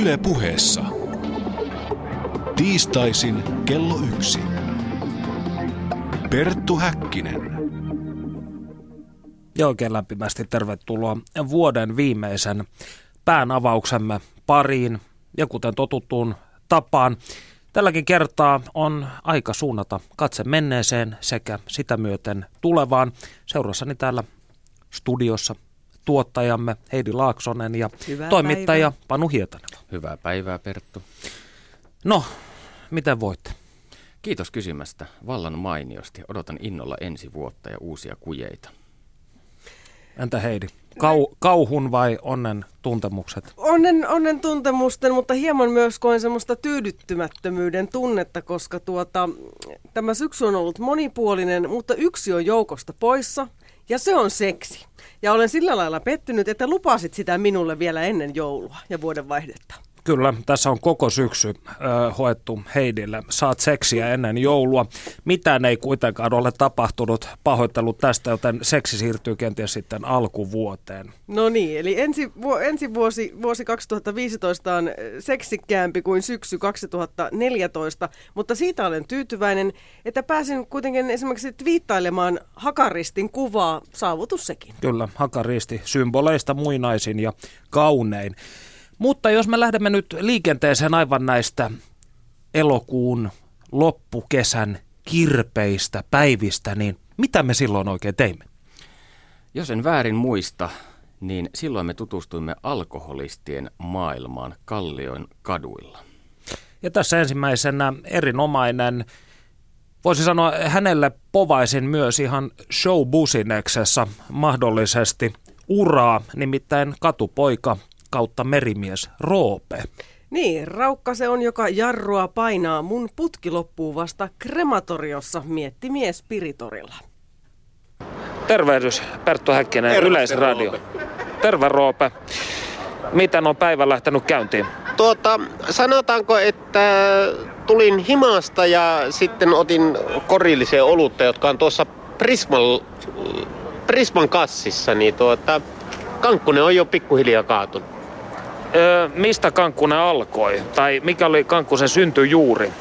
Yle puheessa. Tiistaisin kello yksi. Perttu Häkkinen. Ja oikein lämpimästi tervetuloa vuoden viimeisen päänavauksemme pariin. Ja kuten totuttuun tapaan, tälläkin kertaa on aika suunnata katse menneeseen sekä sitä myöten tulevaan. Seurassani täällä studiossa tuottajamme Heidi Laaksonen ja Hyvää toimittaja päivää. Panu Hietaneva. Hyvää päivää, Perttu. No, miten voitte? Kiitos kysymästä. Vallan mainiosti. Odotan innolla ensi vuotta ja uusia kujeita. Entä Heidi? Kau, kauhun vai onnen tuntemukset? Onnen, onnen tuntemusten, mutta hieman myös koen semmoista tyydyttymättömyyden tunnetta, koska tuota, tämä syksy on ollut monipuolinen, mutta yksi on joukosta poissa, ja se on seksi. Ja olen sillä lailla pettynyt, että lupasit sitä minulle vielä ennen joulua ja vuodenvaihdetta. Kyllä, tässä on koko syksy ö, hoettu Heidille. Saat seksiä ennen joulua. Mitään ei kuitenkaan ole tapahtunut. Pahoittelut tästä, joten seksi siirtyy kenties sitten alkuvuoteen. No niin, eli ensi, vu, ensi vuosi, vuosi 2015 on seksikkäämpi kuin syksy 2014, mutta siitä olen tyytyväinen, että pääsin kuitenkin esimerkiksi twiittailemaan hakaristin kuvaa, saavutus sekin. Kyllä, hakaristi symboleista muinaisin ja kaunein. Mutta jos me lähdemme nyt liikenteeseen aivan näistä elokuun loppukesän kirpeistä päivistä, niin mitä me silloin oikein teimme? Jos en väärin muista, niin silloin me tutustuimme alkoholistien maailmaan Kallion kaduilla. Ja tässä ensimmäisenä erinomainen, voisi sanoa hänelle povaisin myös ihan showbusineksessa mahdollisesti uraa, nimittäin katupoika kautta merimies Roope. Niin, raukka se on, joka jarrua painaa. Mun putki loppuu vasta krematoriossa, mietti mies Spiritorilla. Tervehdys, Perttu Häkkinen, Terve, Yleisradio. Terve Roope. Miten on päivä lähtenyt käyntiin? Tuota, sanotaanko, että tulin himasta ja sitten otin korillisen olutta, jotka on tuossa Prisman, Prisman kassissa, niin tuota, kankkunen on jo pikkuhiljaa kaatunut. Öö, mistä Kankkunen alkoi? Tai mikä oli Kankkusen syntyjuuri?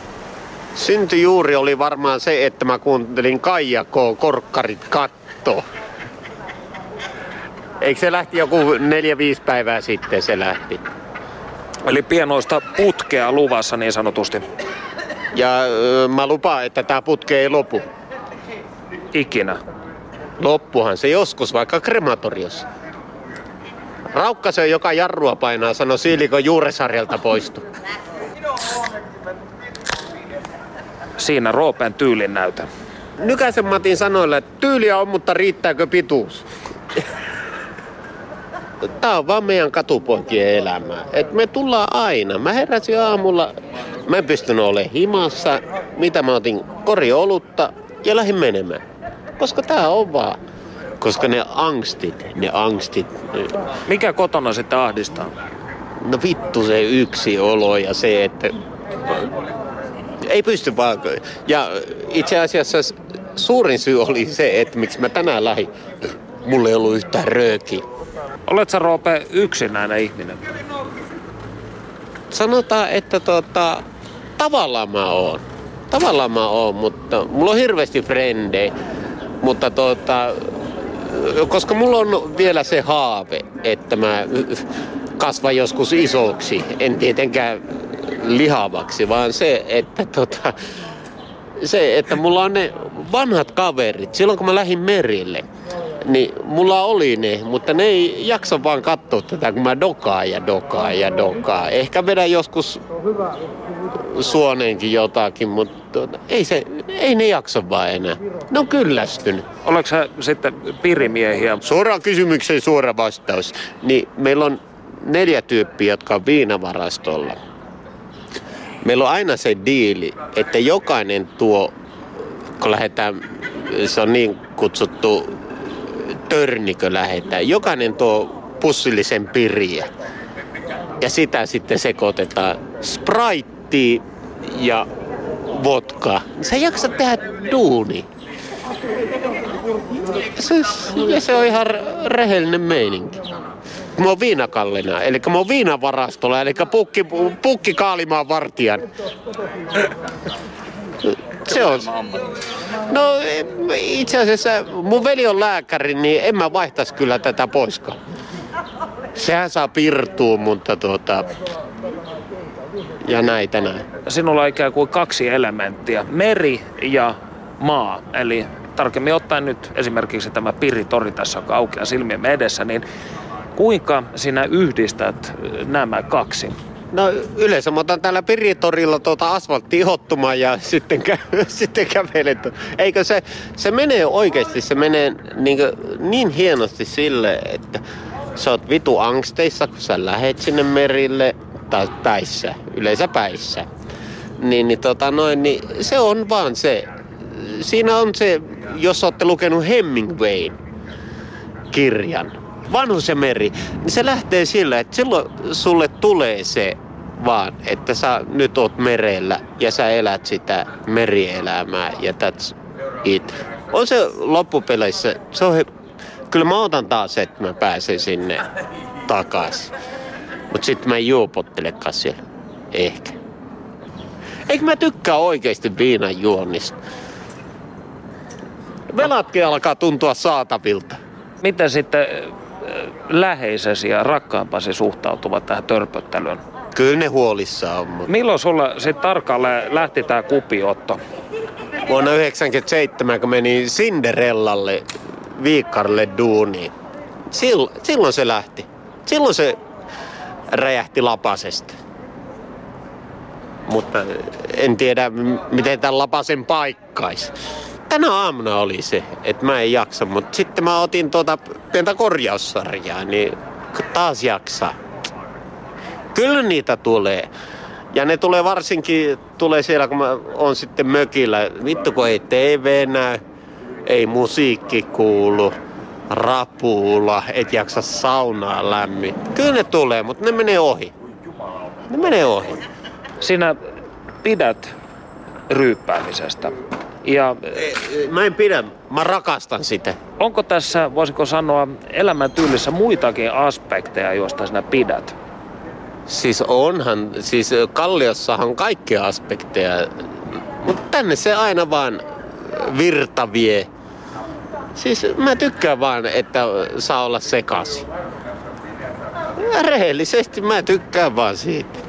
Syntyjuuri oli varmaan se, että mä kuuntelin Kaija K. Korkkarit katto. Eikö se lähti joku neljä, viisi päivää sitten se lähti? Eli pienoista putkea luvassa niin sanotusti. Ja mä lupaan, että tämä putke ei lopu. Ikinä. Loppuhan se joskus vaikka krematoriossa. Raukka se, joka jarrua painaa, sanoi Siilikon juuresarjalta poistu. Siinä Roopen tyylin näytä. Nykäsen Matin sanoilla, että tyyliä on, mutta riittääkö pituus? Tää on vaan meidän katupoikien elämää. Et me tullaan aina. Mä heräsin aamulla, mä en pystynyt olemaan himassa. Mitä mä otin? Kori olutta ja lähdin menemään. Koska tää on vaan. Koska ne angstit, ne angstit, Mikä kotona sitten ahdistaa? No vittu se yksi olo ja se, että ei pysty vaan. Ja itse asiassa suurin syy oli se, että miksi mä tänään lähdin. Mulla ei ollut yhtään röökiä. Olet sä Roope yksinäinen ihminen? Sanotaan, että tota, tavallaan mä oon. Tavallaan mä oon, mutta mulla on hirveästi frendejä. Mutta tota, koska mulla on vielä se haave, että mä kasvan joskus isoksi. En tietenkään lihavaksi, vaan se, että tota, se, että mulla on ne vanhat kaverit. Silloin kun mä lähdin merille, niin mulla oli ne, mutta ne ei jaksa vaan katsoa tätä, kun mä dokaan ja dokaan ja dokaan. Ehkä vedän joskus suoneenkin jotakin, mutta tuota, ei, se, ei ne jaksa vaan enää. Ne on kyllästynyt. Oletko sä sitten pirimiehiä? Suoraan kysymykseen suora vastaus. Niin meillä on neljä tyyppiä, jotka on viinavarastolla. Meillä on aina se diili, että jokainen tuo, kun lähdetään, se on niin kutsuttu törnikö lähdetään, jokainen tuo pussillisen piriä. Ja sitä sitten sekoitetaan Sprite ja vodka. Sä jaksa tehdä duuni. Se, ja se on ihan rehellinen meininki. Mä oon viinakallina, eli mä oon viinavarastolla, eli pukki, pukki kaalimaan vartijan. Se on. No itse asiassa mun veli on lääkäri, niin en mä vaihtaisi kyllä tätä poiskaan. Sehän saa pirtua, mutta tuota... Ja näitä näin. Sinulla on ikään kuin kaksi elementtiä, meri ja maa. Eli tarkemmin ottaen nyt esimerkiksi tämä Piritori tässä, joka aukeaa silmiemme edessä, niin kuinka sinä yhdistät nämä kaksi? No yleensä mä otan täällä Piritorilla tuota asfaltti ihottumaan ja sitten, kä- sitten kävelen. Eikö se, se menee oikeasti, se menee niin, niin hienosti sille, että sä oot vitu angsteissa, kun sä lähet sinne merille tai päissä, yleensä päissä. Niin, niin, tota noin, niin se on vaan se. Siinä on se, jos olette lukenut Hemingwayn kirjan, Vanhus ja meri, niin se lähtee sillä, että silloin sulle tulee se vaan, että sä nyt oot merellä ja sä elät sitä merielämää ja that's it. On se loppupeleissä, se on kyllä mä otan taas, että mä pääsen sinne takaisin. Mut sit mä en juopottelekaan siellä. Ehkä. Eikö mä tykkää oikeasti viinan juonnista? Velatkin alkaa tuntua saatavilta. Miten sitten äh, läheisesi ja rakkaampasi suhtautuvat tähän törpöttelyyn? Kyllä ne huolissaan on, mutta Milloin sulla sitten tarkalleen lähti tämä kupiotto? vuonna 1997, kun menin Cinderellalle viikkarille duuniin, silloin, silloin se lähti. Silloin se räjähti lapasesta. Mutta en tiedä, miten tämän lapasen paikkaisi. Tänä aamuna oli se, että mä en jaksa, mutta sitten mä otin tuota pientä korjaussarjaa, niin taas jaksaa. Kyllä niitä tulee. Ja ne tulee varsinkin, tulee siellä kun mä oon sitten mökillä. Vittu kun ei TV näy, ei musiikki kuulu, rapuula, et jaksa saunaa lämmin. Kyllä ne tulee, mutta ne menee ohi. Ne menee ohi. Sinä pidät ryyppäämisestä. Ja Mä en pidä, mä rakastan sitä. onko tässä, voisiko sanoa, elämäntyylissä muitakin aspekteja, joista sinä pidät? Siis onhan, siis Kalliossahan on kaikkia aspekteja, mutta tänne se aina vaan virta vie. Siis mä tykkään vaan, että saa olla sekasi. Rehellisesti mä tykkään vaan siitä.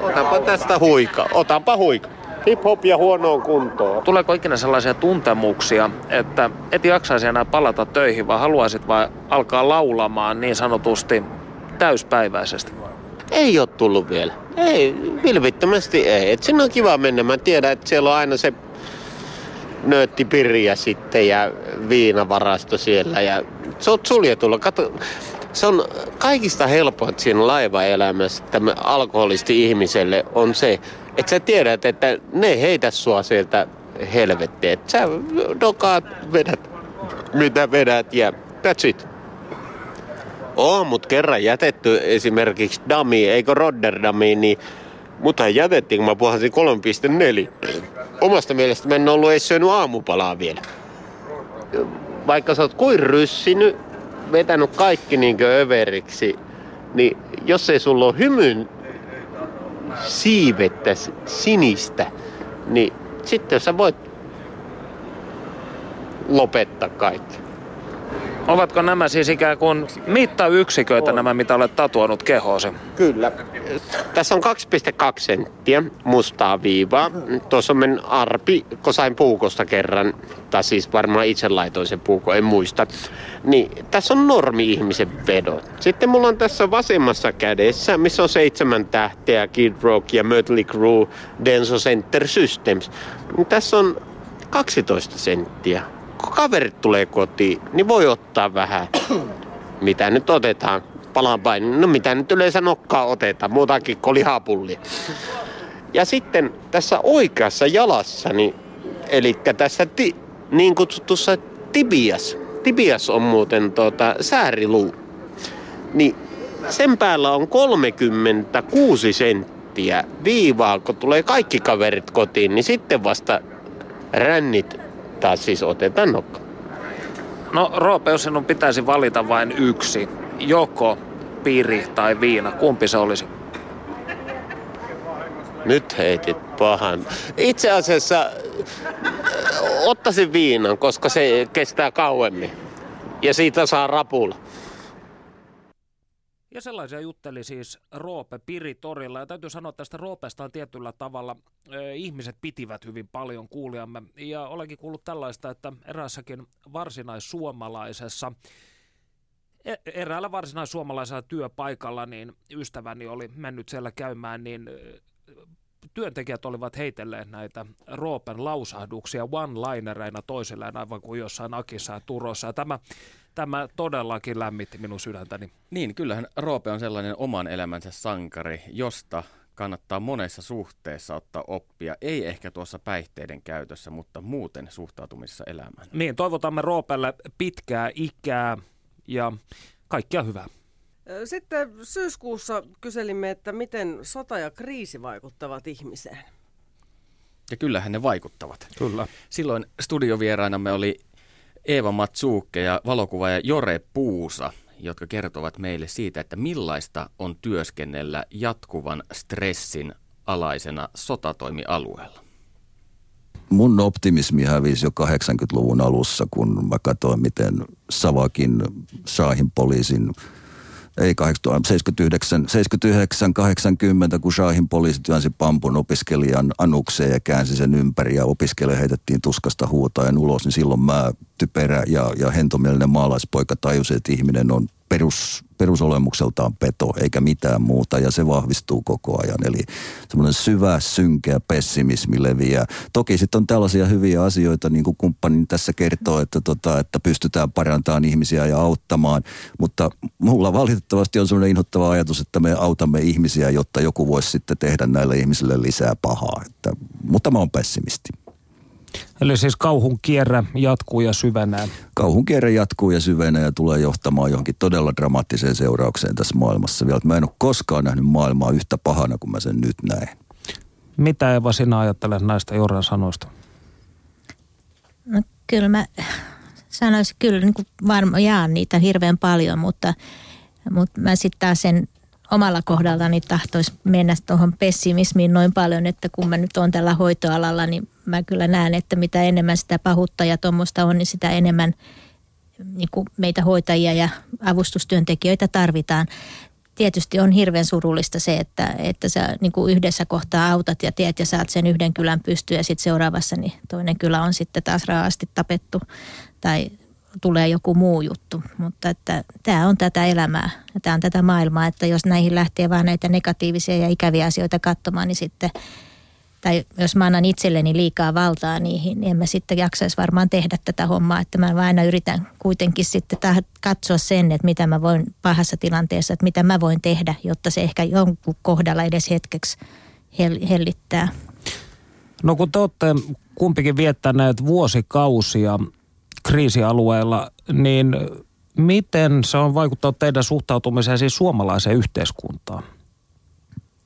Otapa tästä huika, otapa huika. Hip-hop ja huonoon kuntoon. Tuleeko ikinä sellaisia tuntemuksia, että et jaksaisi enää palata töihin, vaan haluaisit vain alkaa laulamaan niin sanotusti täyspäiväisesti? Ei ole tullut vielä. Ei, vilpittömästi ei. Et sinne on kiva mennä. Mä tiedän, että siellä on aina se nööttipirja sitten ja viinavarasto siellä. Ja se on suljetulla. Kato, se on kaikista helpointa siinä laivaelämässä tämä alkoholisti ihmiselle on se, että sä tiedät, että ne heitä sua sieltä helvettiin. Että sä dokaat, vedät mitä vedät ja that's it. On, mutta kerran jätetty esimerkiksi Dami, eikö Rotterdamiin, niin muthan jätettiin, kun mä puhasin 3.4. Omasta mielestä mä en ollut edes syönyt aamupalaa vielä. Vaikka sä oot kuin ryssinyt, vetänyt kaikki niinkö överiksi, niin jos ei sulla ole hymyn siivettä sinistä, niin sitten sä voit lopettaa kaikki. Ovatko nämä siis ikään kuin mittayksiköitä nämä, mitä olet tatuoinut kehoosi? Kyllä. Tässä on 2,2 senttiä mustaa viivaa. Tuossa on men arpi, kun sain puukosta kerran, tai siis varmaan itse laitoin sen puuko, en muista. Niin, tässä on normi-ihmisen vedot. Sitten mulla on tässä vasemmassa kädessä, missä on seitsemän tähteä, Kid Rock ja Mötley Crüe, Denso Center Systems. Niin Tässä on 12 senttiä. Kun kaverit tulee kotiin, niin voi ottaa vähän mitä nyt otetaan? Palanpain. No mitä nyt yleensä nokkaa otetaan, muutakin kuin lihapullia. Ja sitten tässä oikeassa jalassani, eli tässä ti, niin kutsutussa tibias, tibias on muuten tuota, sääriluu, niin sen päällä on 36 senttiä viivaa, kun tulee kaikki kaverit kotiin, niin sitten vasta rännit taas siis otetaan nokkaan. No Roope, jos sinun pitäisi valita vain yksi, joko piiri tai viina? Kumpi se olisi? Nyt heitit pahan. Itse asiassa ottaisin viinan, koska se kestää kauemmin. Ja siitä saa rapula. Ja sellaisia jutteli siis Roope Piri torilla. Ja täytyy sanoa, että tästä Roopestaan tietyllä tavalla e, ihmiset pitivät hyvin paljon kuulijamme. Ja olenkin kuullut tällaista, että eräässäkin varsinaissuomalaisessa eräällä varsinaissuomalaisella työpaikalla, niin ystäväni oli mennyt siellä käymään, niin työntekijät olivat heitelleet näitä Roopen lausahduksia one-linereina toisilleen aivan kuin jossain Akissa ja Turossa. Ja tämä, tämä todellakin lämmitti minun sydäntäni. Niin, kyllähän Roope on sellainen oman elämänsä sankari, josta kannattaa monessa suhteessa ottaa oppia. Ei ehkä tuossa päihteiden käytössä, mutta muuten suhtautumisessa elämään. Niin, toivotamme Roopelle pitkää ikää ja kaikkia hyvää. Sitten syyskuussa kyselimme, että miten sota ja kriisi vaikuttavat ihmiseen. Ja kyllähän ne vaikuttavat. Kyllä. Silloin studiovierainamme oli Eeva Matsuukke ja valokuvaaja Jore Puusa, jotka kertovat meille siitä, että millaista on työskennellä jatkuvan stressin alaisena sotatoimialueella. Mun optimismi hävisi jo 80-luvun alussa, kun mä katsoin, miten Savakin Saahin poliisin ei 79, 79 80, kun Shahin poliisi työnsi pampun opiskelijan anukseen ja käänsi sen ympäri ja opiskelija heitettiin tuskasta huutaen ulos, niin silloin mä typerä ja, ja hentomielinen maalaispoika tajusin, että ihminen on perus, perusolemukseltaan peto eikä mitään muuta ja se vahvistuu koko ajan. Eli semmoinen syvä, synkeä pessimismi leviää. Toki sitten on tällaisia hyviä asioita, niin kuin kumppani tässä kertoo, että, tota, että pystytään parantamaan ihmisiä ja auttamaan, mutta mulla valitettavasti on semmoinen inhottava ajatus, että me autamme ihmisiä, jotta joku voisi sitten tehdä näille ihmisille lisää pahaa. Että, mutta mä oon pessimisti. Eli siis kauhun kierre jatkuu ja syvenee. Kauhun kierre jatkuu ja syvenee ja tulee johtamaan johonkin todella dramaattiseen seuraukseen tässä maailmassa vielä. Mä en ole koskaan nähnyt maailmaa yhtä pahana kuin mä sen nyt näen. Mitä Eva sinä ajattelet näistä Joran sanoista? No, kyllä mä sanoisin, kyllä niin varmaan jaan niitä hirveän paljon, mutta, mutta mä sitten taas sen omalla kohdallani tahtoisi mennä tuohon pessimismiin noin paljon, että kun mä nyt on tällä hoitoalalla, niin mä kyllä näen, että mitä enemmän sitä pahuutta ja tuommoista on, niin sitä enemmän niin kuin meitä hoitajia ja avustustyöntekijöitä tarvitaan. Tietysti on hirveän surullista se, että, että sä niin kuin yhdessä kohtaa autat ja tiedät ja saat sen yhden kylän pystyä ja sitten seuraavassa niin toinen kylä on sitten taas raasti tapettu tai tulee joku muu juttu. Mutta että tämä on tätä elämää ja tämä on tätä maailmaa, että jos näihin lähtee vaan näitä negatiivisia ja ikäviä asioita katsomaan, niin sitten tai jos mä annan itselleni liikaa valtaa niihin, niin en mä sitten jaksaisi varmaan tehdä tätä hommaa. Että mä aina yritän kuitenkin sitten katsoa sen, että mitä mä voin pahassa tilanteessa, että mitä mä voin tehdä, jotta se ehkä jonkun kohdalla edes hetkeksi hellittää. No kun te olette kumpikin viettäneet vuosikausia kriisialueella, niin miten se on vaikuttanut teidän suhtautumiseen siis suomalaiseen yhteiskuntaan?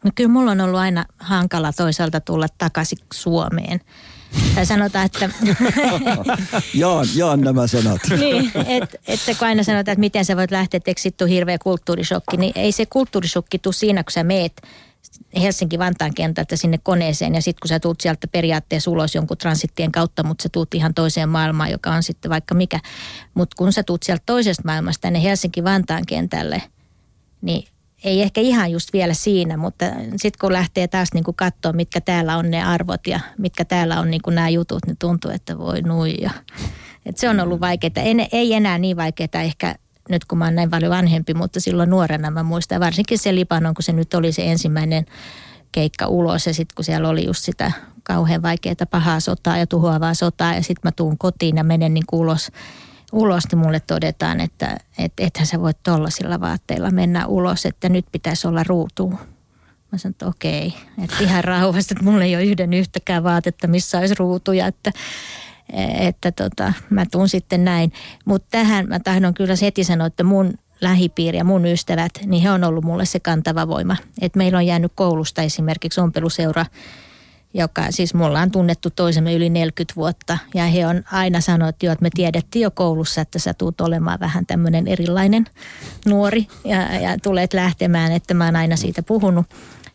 No kyllä mulla on ollut aina hankala toisaalta tulla takaisin Suomeen. Tai sanotaan, että... jaan, jaan nämä sanat. niin, että et kun aina sanotaan, että miten sä voit lähteä, että eikö hirveä kulttuurishokki, niin ei se kulttuurishokki tule siinä, kun sä meet Helsinki-Vantaan kentältä sinne koneeseen ja sitten kun sä tuut sieltä periaatteessa ulos jonkun transittien kautta, mutta sä tuut ihan toiseen maailmaan, joka on sitten vaikka mikä. Mutta kun sä tuut sieltä toisesta maailmasta tänne Helsinki-Vantaan kentälle, niin ei ehkä ihan just vielä siinä, mutta sitten kun lähtee taas niin kuin katsoa, mitkä täällä on ne arvot ja mitkä täällä on niin kuin nämä jutut, niin tuntuu, että voi nuija. Et se on ollut vaikeaa. Ei, ei enää niin vaikeaa ehkä nyt kun mä oon näin paljon vanhempi, mutta silloin nuorena mä muistan varsinkin se Libanon, kun se nyt oli se ensimmäinen keikka ulos ja sitten kun siellä oli just sitä kauhean vaikeaa pahaa sotaa ja tuhoavaa sotaa ja sitten mä tuun kotiin ja menen niin ulos, ulos, niin mulle todetaan, että et, ethän sä voit tollasilla vaatteilla mennä ulos, että nyt pitäisi olla ruutu. Mä sanoin, että okei, että ihan rauhassa, että mulla ei ole yhden yhtäkään vaatetta, missä olisi ruutuja, että että tota, mä tuun sitten näin. Mutta tähän mä tahdon kyllä heti sanoa, että mun lähipiiri ja mun ystävät, niin he on ollut mulle se kantava voima. Et meillä on jäänyt koulusta esimerkiksi ompeluseura, joka siis mulla on tunnettu toisemme yli 40 vuotta. Ja he on aina sanonut, että, jo, että me tiedettiin jo koulussa, että sä tuut olemaan vähän tämmöinen erilainen nuori ja, ja tulet lähtemään, että mä oon aina siitä puhunut.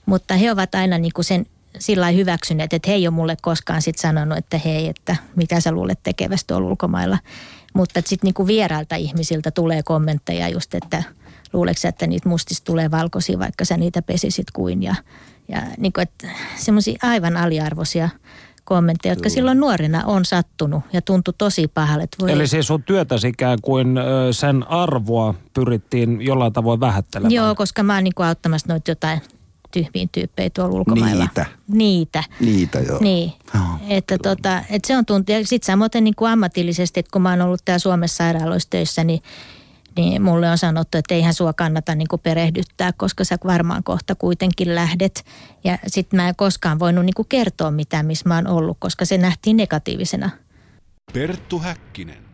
Mutta he ovat aina niin kuin sen sillä hyväksyneet, että he ei ole mulle koskaan sit sanonut, että hei, että mitä sä luulet tekevästä tuolla ulkomailla. Mutta sitten niinku vierailta ihmisiltä tulee kommentteja just, että luuleeko että niitä mustista tulee valkoisia, vaikka sä niitä pesisit kuin. Ja, ja niinku, semmoisia aivan aliarvoisia kommentteja, jotka silloin nuorena on sattunut ja tuntui tosi pahalle. voi... Eli siis sun työtäsi ikään kuin sen arvoa pyrittiin jollain tavoin vähättelemään? Joo, koska mä oon niin auttamassa noita jotain tyhmiin tyyppejä tuolla ulkomailla. Niitä. Niitä. Niitä, joo. Niin. Oh, että, tota, että se on tunti. Ja sitten samoin niin kuin ammatillisesti, että kun mä oon ollut täällä Suomessa sairaaloissa töissä, niin, niin mulle on sanottu, että eihän sua kannata niin kuin perehdyttää, koska sä varmaan kohta kuitenkin lähdet. Ja sitten mä en koskaan voinut niin kuin kertoa mitään, missä mä oon ollut, koska se nähtiin negatiivisena. Perttu Häkkinen.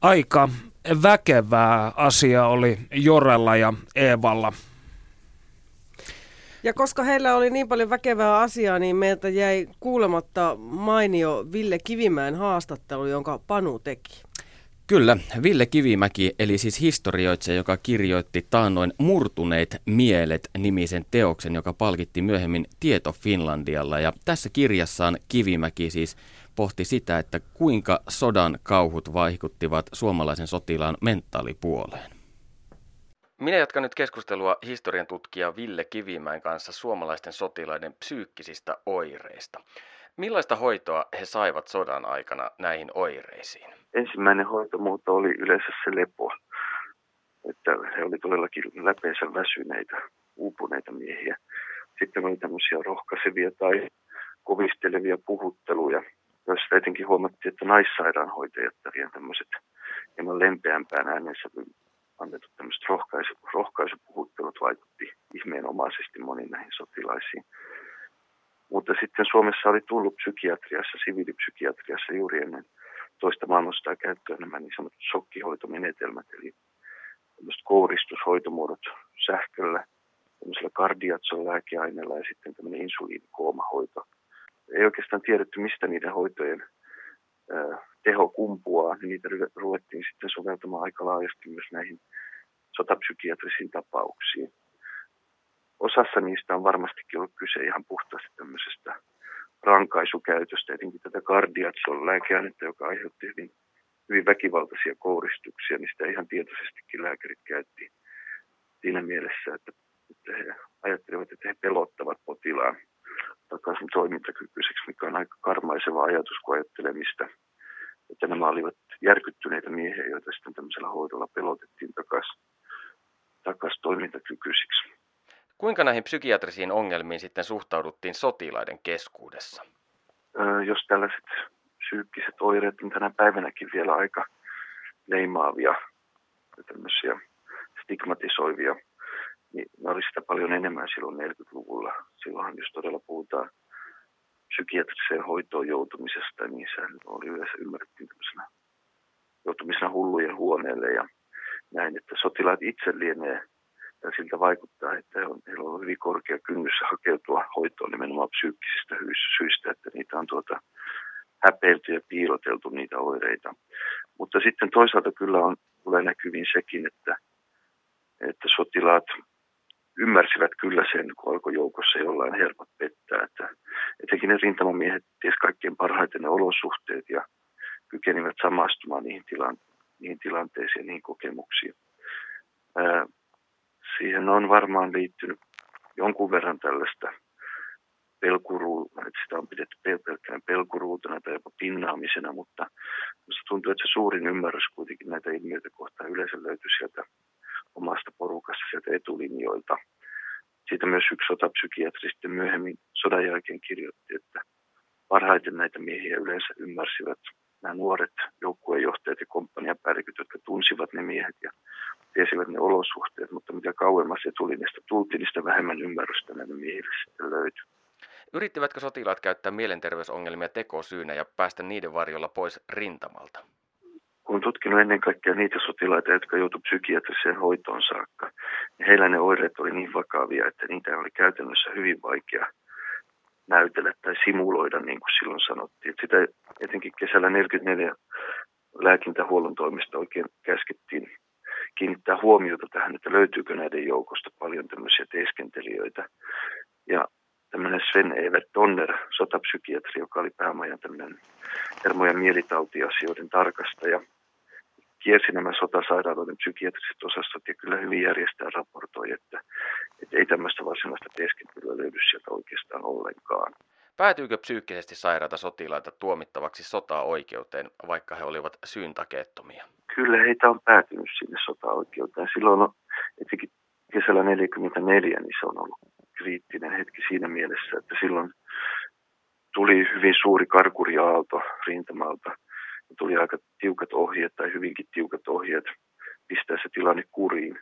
Aika väkevää asia oli Jorella ja Eevalla – ja koska heillä oli niin paljon väkevää asiaa, niin meiltä jäi kuulematta mainio Ville Kivimäen haastattelu, jonka Panu teki. Kyllä, Ville Kivimäki, eli siis historioitsija, joka kirjoitti taannoin Murtuneet mielet nimisen teoksen, joka palkitti myöhemmin Tieto Finlandialla. Ja tässä kirjassaan Kivimäki siis pohti sitä, että kuinka sodan kauhut vaikuttivat suomalaisen sotilaan mentaalipuoleen. Minä jatkan nyt keskustelua historian tutkija Ville Kivimäen kanssa suomalaisten sotilaiden psyykkisistä oireista. Millaista hoitoa he saivat sodan aikana näihin oireisiin? Ensimmäinen hoitomuoto oli yleensä se lepo. Että he olivat todellakin läpeensä väsyneitä, uupuneita miehiä. Sitten oli tämmöisiä rohkaisevia tai kovistelevia puhutteluja, joissa etenkin huomattiin, että naissairaanhoitajat ja tämmöiset hieman lempeämpään äänensä annetut tämmöiset rohkaisu, rohkaisupuhuttelut vaikutti ihmeenomaisesti moniin näihin sotilaisiin. Mutta sitten Suomessa oli tullut psykiatriassa, siviilipsykiatriassa juuri ennen toista maailmansotaa käyttöön nämä niin sanotut shokkihoitomenetelmät, eli tämmöiset kouristushoitomuodot sähköllä, tämmöisellä kardiatson lääkeaineella ja sitten tämmöinen insuliinikoomahoito. Ei oikeastaan tiedetty, mistä niiden hoitojen teho kumpuaa, niin niitä ruvettiin sitten soveltamaan aika laajasti myös näihin sotapsykiatrisiin tapauksiin. Osassa niistä on varmastikin ollut kyse ihan puhtaasti tämmöisestä rankaisukäytöstä, etenkin tätä kardiatson lääkeainetta, joka aiheutti hyvin, hyvin väkivaltaisia kouristuksia, niin sitä ihan tietoisestikin lääkärit käytti siinä mielessä, että, että he ajattelivat, että he pelottavat potilaan takaisin toimintakykyiseksi, mikä on aika karmaiseva ajatus, kun ajattelee, mistä että nämä olivat järkyttyneitä miehiä, joita sitten tämmöisellä hoidolla pelotettiin takaisin takas toimintakykyisiksi. Kuinka näihin psykiatrisiin ongelmiin sitten suhtauduttiin sotilaiden keskuudessa? Öö, jos tällaiset psyykkiset oireet on tänä päivänäkin vielä aika leimaavia ja tämmöisiä stigmatisoivia, niin ne oli sitä paljon enemmän silloin 40-luvulla. Silloinhan jos todella puhutaan psykiatriseen hoitoon joutumisesta, niin se oli yleensä ymmärrettiin joutumisena hullujen huoneelle ja näin, että sotilaat itse lienee ja siltä vaikuttaa, että heillä on hyvin korkea kynnys hakeutua hoitoon nimenomaan psyykkisistä syistä, että niitä on tuota häpeilty ja piiloteltu niitä oireita. Mutta sitten toisaalta kyllä on, tulee näkyviin sekin, että, että sotilaat ymmärsivät kyllä sen, kun alkoi joukossa jollain helpot pettää. Että, etenkin ne rintamamiehet ties kaikkein parhaiten ne olosuhteet ja kykenivät samastumaan niihin, tilan, niihin tilanteisiin niihin kokemuksiin. Ää, siihen on varmaan liittynyt jonkun verran tällaista pelkuruutena, että sitä on pidetty pelkkään pelkuruutena tai jopa pinnaamisena, mutta tuntuu, että se suurin ymmärrys kuitenkin näitä ilmiöitä kohtaan yleensä löytyy sieltä omasta porukasta sieltä etulinjoilta. Siitä myös yksi sotapsykiatri sitten myöhemmin sodan jälkeen kirjoitti, että parhaiten näitä miehiä yleensä ymmärsivät nämä nuoret joukkueenjohtajat ja komppaniapäälliköt, jotka tunsivat ne miehet ja tiesivät ne olosuhteet, mutta mitä kauemmas etulinjasta tultiin, niin sitä vähemmän ymmärrystä näille miehille sitten löytyi. Yrittivätkö sotilaat käyttää mielenterveysongelmia tekosyynä ja päästä niiden varjolla pois rintamalta? Kun tutkinut ennen kaikkea niitä sotilaita, jotka joutuivat psykiatriseen hoitoon saakka, niin heillä ne oireet oli niin vakavia, että niitä oli käytännössä hyvin vaikea näytellä tai simuloida, niin kuin silloin sanottiin. Että sitä etenkin kesällä 44 lääkintähuollon toimesta oikein käskettiin kiinnittää huomiota tähän, että löytyykö näiden joukosta paljon tämmöisiä teeskentelijöitä. Ja tämmöinen Sven Evert Donner, sotapsykiatri, joka oli päämajan tämmöinen hermo- ja mielitautiasioiden tarkastaja, kiersi nämä sotasairaaloiden psykiatriset osastot ja kyllä hyvin järjestää raportoi, että, että ei tämmöistä varsinaista teeskentelyä löydy sieltä oikeastaan ollenkaan. Päätyykö psyykkisesti sairaita sotilaita tuomittavaksi sotaa-oikeuteen, vaikka he olivat syyntakeettomia? Kyllä heitä on päätynyt sinne sota-oikeuteen. Silloin on, etenkin kesällä 44, niin se on ollut kriittinen hetki siinä mielessä, että silloin tuli hyvin suuri karkuriaalto rintamalta. Tuli aika tiukat ohjeet tai hyvinkin tiukat ohjeet pistää se tilanne kuriin.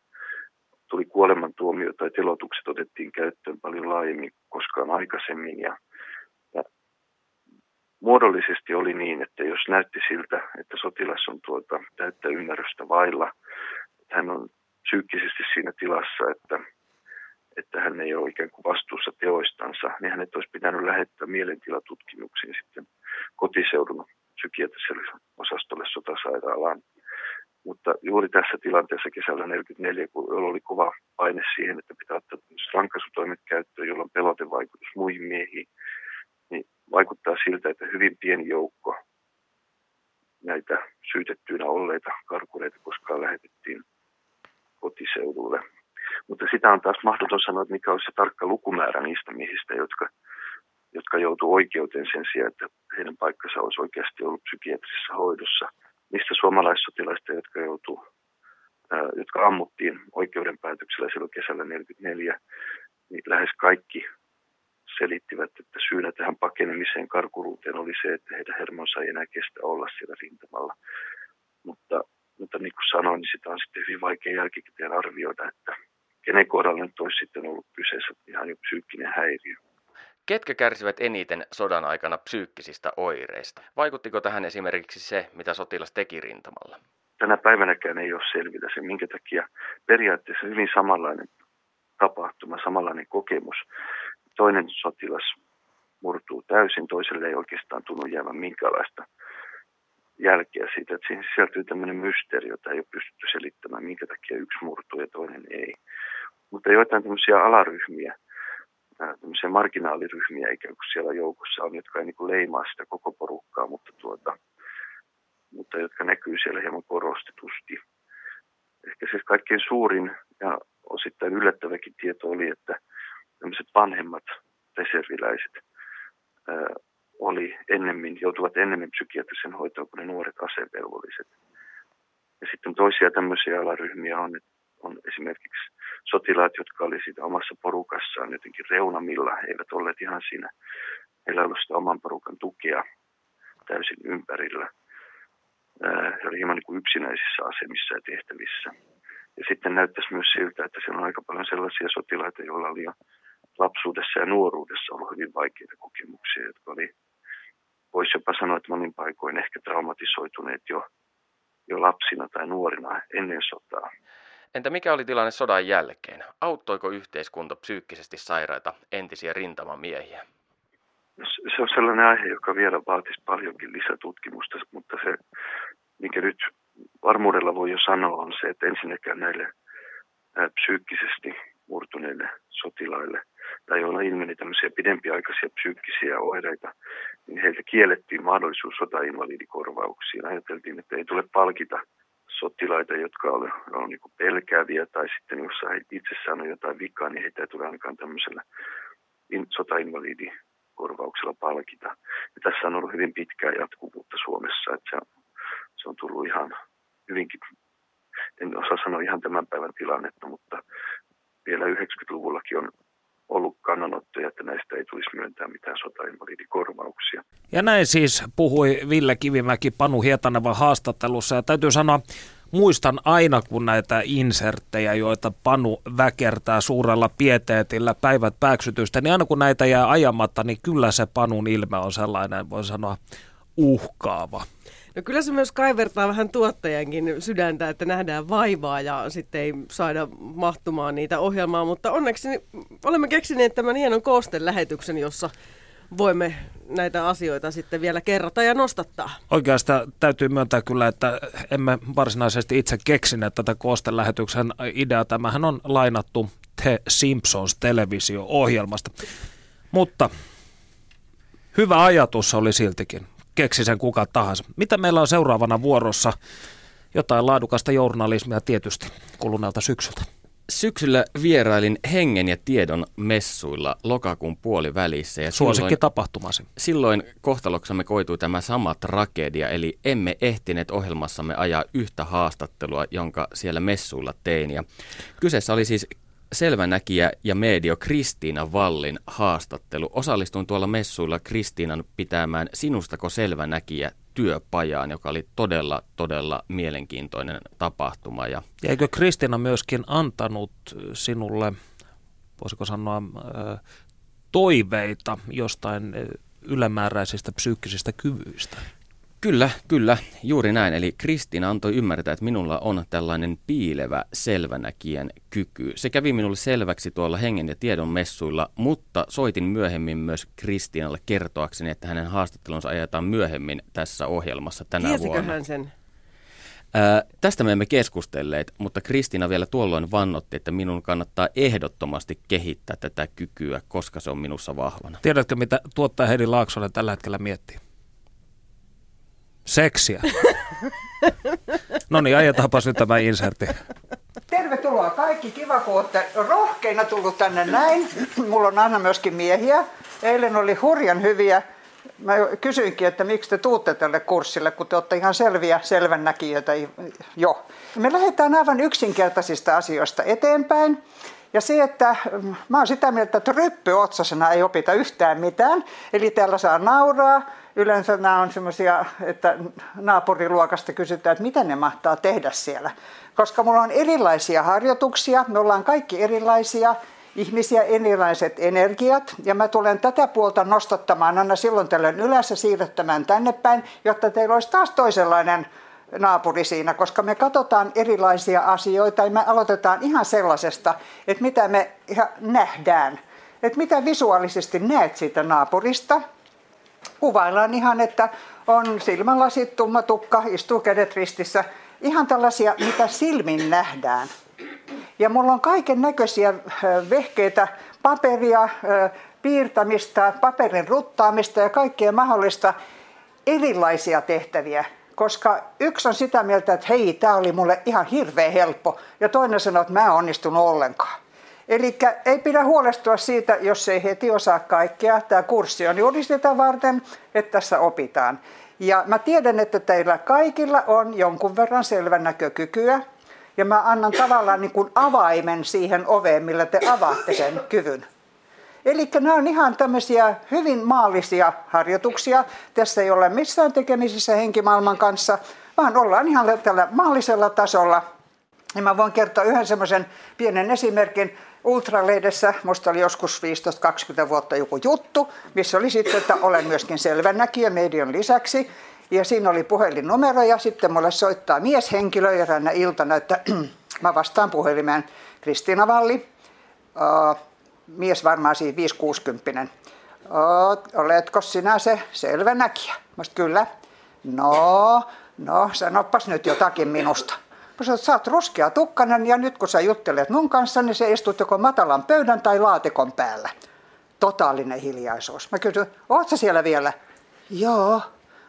Tuli kuolemantuomio tai telotukset otettiin käyttöön paljon laajemmin koskaan aikaisemmin ja muodollisesti oli niin, että jos näytti siltä, että sotilas on tuota täyttä ymmärrystä vailla, että hän on psyykkisesti siinä tilassa, että, että hän ei ole ikään kuin vastuussa teoistansa, niin hänet olisi pitänyt lähettää mielentilatutkimuksiin sitten kotiseudun psykiatriselle osastolle sotasairaalaan. Mutta juuri tässä tilanteessa kesällä 1944, kun oli kova paine siihen, että pitää ottaa rankaisutoimet käyttöön, jolla on pelotevaikutus muihin miehiin, niin vaikuttaa siltä, että hyvin pieni joukko näitä syytettyinä olleita karkureita koskaan lähetettiin kotiseudulle. Mutta sitä on taas mahdoton sanoa, että mikä olisi se tarkka lukumäärä niistä miehistä, jotka, jotka joutuu oikeuteen sen sijaan, että heidän paikkansa olisi oikeasti ollut psykiatrisessa hoidossa. Niistä suomalaissotilaista, jotka joutuu jotka ammuttiin oikeuden päätöksellä silloin kesällä 1944, niin lähes kaikki selittivät, että syynä tähän pakenemiseen karkuruuteen oli se, että heidän hermonsa ei enää kestä olla siellä rintamalla. Mutta, mutta niin kuin sanoin, niin sitä on sitten hyvin vaikea jälkikäteen arvioida, että kenen kohdalla nyt olisi sitten ollut kyseessä ihan jo psyykkinen häiriö. Ketkä kärsivät eniten sodan aikana psyykkisistä oireista? Vaikuttiko tähän esimerkiksi se, mitä sotilas teki rintamalla? Tänä päivänäkään ei ole selvitä se, minkä takia periaatteessa hyvin samanlainen tapahtuma, samanlainen kokemus toinen sotilas murtuu täysin, toiselle ei oikeastaan tunnu jäävän minkäänlaista jälkeä siitä, että siihen sisältyy tämmöinen mysteeri, jota ei ole pystytty selittämään, minkä takia yksi murtuu ja toinen ei. Mutta joitain tämmöisiä alaryhmiä, tämmöisiä marginaaliryhmiä ikään kuin siellä joukossa on, jotka ei niin kuin leimaa sitä koko porukkaa, mutta, tuota, mutta jotka näkyy siellä hieman korostetusti. Ehkä se kaikkein suurin ja osittain yllättäväkin tieto oli, että tämmöiset vanhemmat reserviläiset ää, oli ennemmin, joutuvat ennemmin psykiatrisen hoitoon kuin ne nuoret asevelvolliset. Ja sitten toisia tämmöisiä alaryhmiä on, on esimerkiksi sotilaat, jotka oli siitä omassa porukassaan jotenkin reunamilla. He eivät olleet ihan siinä, heillä ollut sitä oman porukan tukea täysin ympärillä. He olivat hieman niin kuin yksinäisissä asemissa ja tehtävissä. Ja sitten näyttäisi myös siltä, että siellä on aika paljon sellaisia sotilaita, joilla oli jo lapsuudessa ja nuoruudessa ollut hyvin vaikeita kokemuksia, jotka oli, voisi jopa sanoa, että monin paikoin ehkä traumatisoituneet jo, jo lapsina tai nuorina ennen sotaa. Entä mikä oli tilanne sodan jälkeen? Auttoiko yhteiskunta psyykkisesti sairaita entisiä rintamamiehiä? Se on sellainen aihe, joka vielä vaatisi paljonkin lisätutkimusta, mutta se, mikä nyt varmuudella voi jo sanoa, on se, että ensinnäkään näille psyykkisesti murtuneille sotilaille tai joilla ilmeni tämmöisiä pidempiaikaisia psyykkisiä oireita, niin heiltä kiellettiin mahdollisuus sotainvalidikorvauksiin. Ajateltiin, että ei tule palkita sotilaita, jotka on, on niin pelkääviä tai sitten jos he itsessään on jotain vikaa, niin heitä ei tule ainakaan tämmöisellä sotainvalidikorvauksella palkita. Ja tässä on ollut hyvin pitkää jatkuvuutta Suomessa, että se on, se on tullut ihan hyvinkin, en osaa sanoa ihan tämän päivän tilannetta, mutta vielä 90-luvullakin on ollut kannanottoja, että näistä ei tulisi myöntää mitään sotainvalidikorvauksia. Ja näin siis puhui Ville Kivimäki Panu Hietanevan haastattelussa. Ja täytyy sanoa, muistan aina kun näitä inserttejä, joita Panu väkertää suurella pieteetillä päivät pääksytystä, niin aina kun näitä jää ajamatta, niin kyllä se Panun ilme on sellainen, voi sanoa, uhkaava. No kyllä se myös kaivertaa vähän tuottajankin sydäntä, että nähdään vaivaa ja sitten ei saada mahtumaan niitä ohjelmaa, mutta onneksi olemme keksineet tämän hienon koosten lähetyksen, jossa voimme näitä asioita sitten vielä kerrata ja nostattaa. Oikeastaan täytyy myöntää kyllä, että emme varsinaisesti itse keksineet tätä koostelähetyksen ideaa. Tämähän on lainattu The Simpsons televisio-ohjelmasta. Mutta hyvä ajatus oli siltikin. Keksi sen kuka tahansa. Mitä meillä on seuraavana vuorossa? Jotain laadukasta journalismia tietysti kuluneelta syksyltä. Syksyllä vierailin hengen ja tiedon messuilla lokakuun puolivälissä. Ja Suosikki silloin, tapahtumasi. Silloin kohtaloksamme koitui tämä sama tragedia, eli emme ehtineet ohjelmassamme ajaa yhtä haastattelua, jonka siellä messuilla tein. Ja kyseessä oli siis selvänäkijä ja medio Kristiina Vallin haastattelu. Osallistuin tuolla messuilla Kristiinan pitämään Sinustako selvänäkijä työpajaan, joka oli todella, todella mielenkiintoinen tapahtuma. Ja, eikö Kristiina myöskin antanut sinulle, voisiko sanoa, toiveita jostain ylimääräisistä psyykkisistä kyvyistä? Kyllä, kyllä, juuri näin. Eli Kristiina antoi ymmärtää, että minulla on tällainen piilevä selvänäkijän kyky. Se kävi minulle selväksi tuolla hengen ja tiedon messuilla, mutta soitin myöhemmin myös Kristiinalle kertoakseni, että hänen haastattelunsa ajetaan myöhemmin tässä ohjelmassa tänä Tiesikö vuonna. hän sen? Ää, tästä me emme keskustelleet, mutta Kristiina vielä tuolloin vannotti, että minun kannattaa ehdottomasti kehittää tätä kykyä, koska se on minussa vahvana. Tiedätkö, mitä tuottaja Heidi Laaksonen tällä hetkellä miettii? Seksiä. no niin, ajetaanpas nyt tämä insertti. Tervetuloa kaikki. Kiva, kun olette rohkeina tullut tänne näin. Mulla on aina myöskin miehiä. Eilen oli hurjan hyviä. Mä kysyinkin, että miksi te tuutte tälle kurssille, kun te olette ihan selviä selvännäkijöitä jo. Me lähdetään aivan yksinkertaisista asioista eteenpäin. Ja se, että mm, mä oon sitä mieltä, että ryppyotsasena ei opita yhtään mitään. Eli täällä saa nauraa, yleensä nämä on semmoisia, että naapuriluokasta kysytään, että mitä ne mahtaa tehdä siellä. Koska mulla on erilaisia harjoituksia, me ollaan kaikki erilaisia ihmisiä, erilaiset energiat, ja mä tulen tätä puolta nostattamaan aina silloin tällöin ylös ja siirrettämään tänne päin, jotta teillä olisi taas toisenlainen naapuri siinä, koska me katsotaan erilaisia asioita ja me aloitetaan ihan sellaisesta, että mitä me ihan nähdään. Että mitä visuaalisesti näet siitä naapurista, kuvaillaan ihan, että on silmälasit, tumma tukka, istuu kädet ristissä. Ihan tällaisia, mitä silmin nähdään. Ja mulla on kaiken näköisiä vehkeitä, paperia, piirtämistä, paperin ruttaamista ja kaikkea mahdollista erilaisia tehtäviä. Koska yksi on sitä mieltä, että hei, tämä oli mulle ihan hirveän helppo. Ja toinen sanoo, että mä en onnistunut ollenkaan. Eli ei pidä huolestua siitä, jos ei heti osaa kaikkea. Tämä kurssi on juuri sitä varten, että tässä opitaan. Ja mä tiedän, että teillä kaikilla on jonkun verran selvän näkökykyä. Ja mä annan tavallaan niin kuin avaimen siihen oveen, millä te avaatte sen kyvyn. Eli nämä on ihan tämmöisiä hyvin maallisia harjoituksia. Tässä ei ole missään tekemisissä henkimaailman kanssa, vaan ollaan ihan tällä maallisella tasolla. Ja mä voin kertoa yhden semmoisen pienen esimerkin. Ultralehdessä, musta oli joskus 15-20 vuotta joku juttu, missä oli sitten, että olen myöskin selvännäkijä median lisäksi. Ja siinä oli puhelinnumero ja sitten mulle soittaa mieshenkilö eräänä iltana, että mä vastaan puhelimeen Kristiina Valli. Mies varmaan siinä 560 Oletko sinä se selvä näkijä? Mä kyllä. No, no, sanopas nyt jotakin minusta. Mä sanoin, että sä oot ruskea tukkanen ja nyt kun sä juttelet mun kanssa, niin se istut joko matalan pöydän tai laatikon päällä. Totaalinen hiljaisuus. Mä kysyin, oot sä siellä vielä? Joo.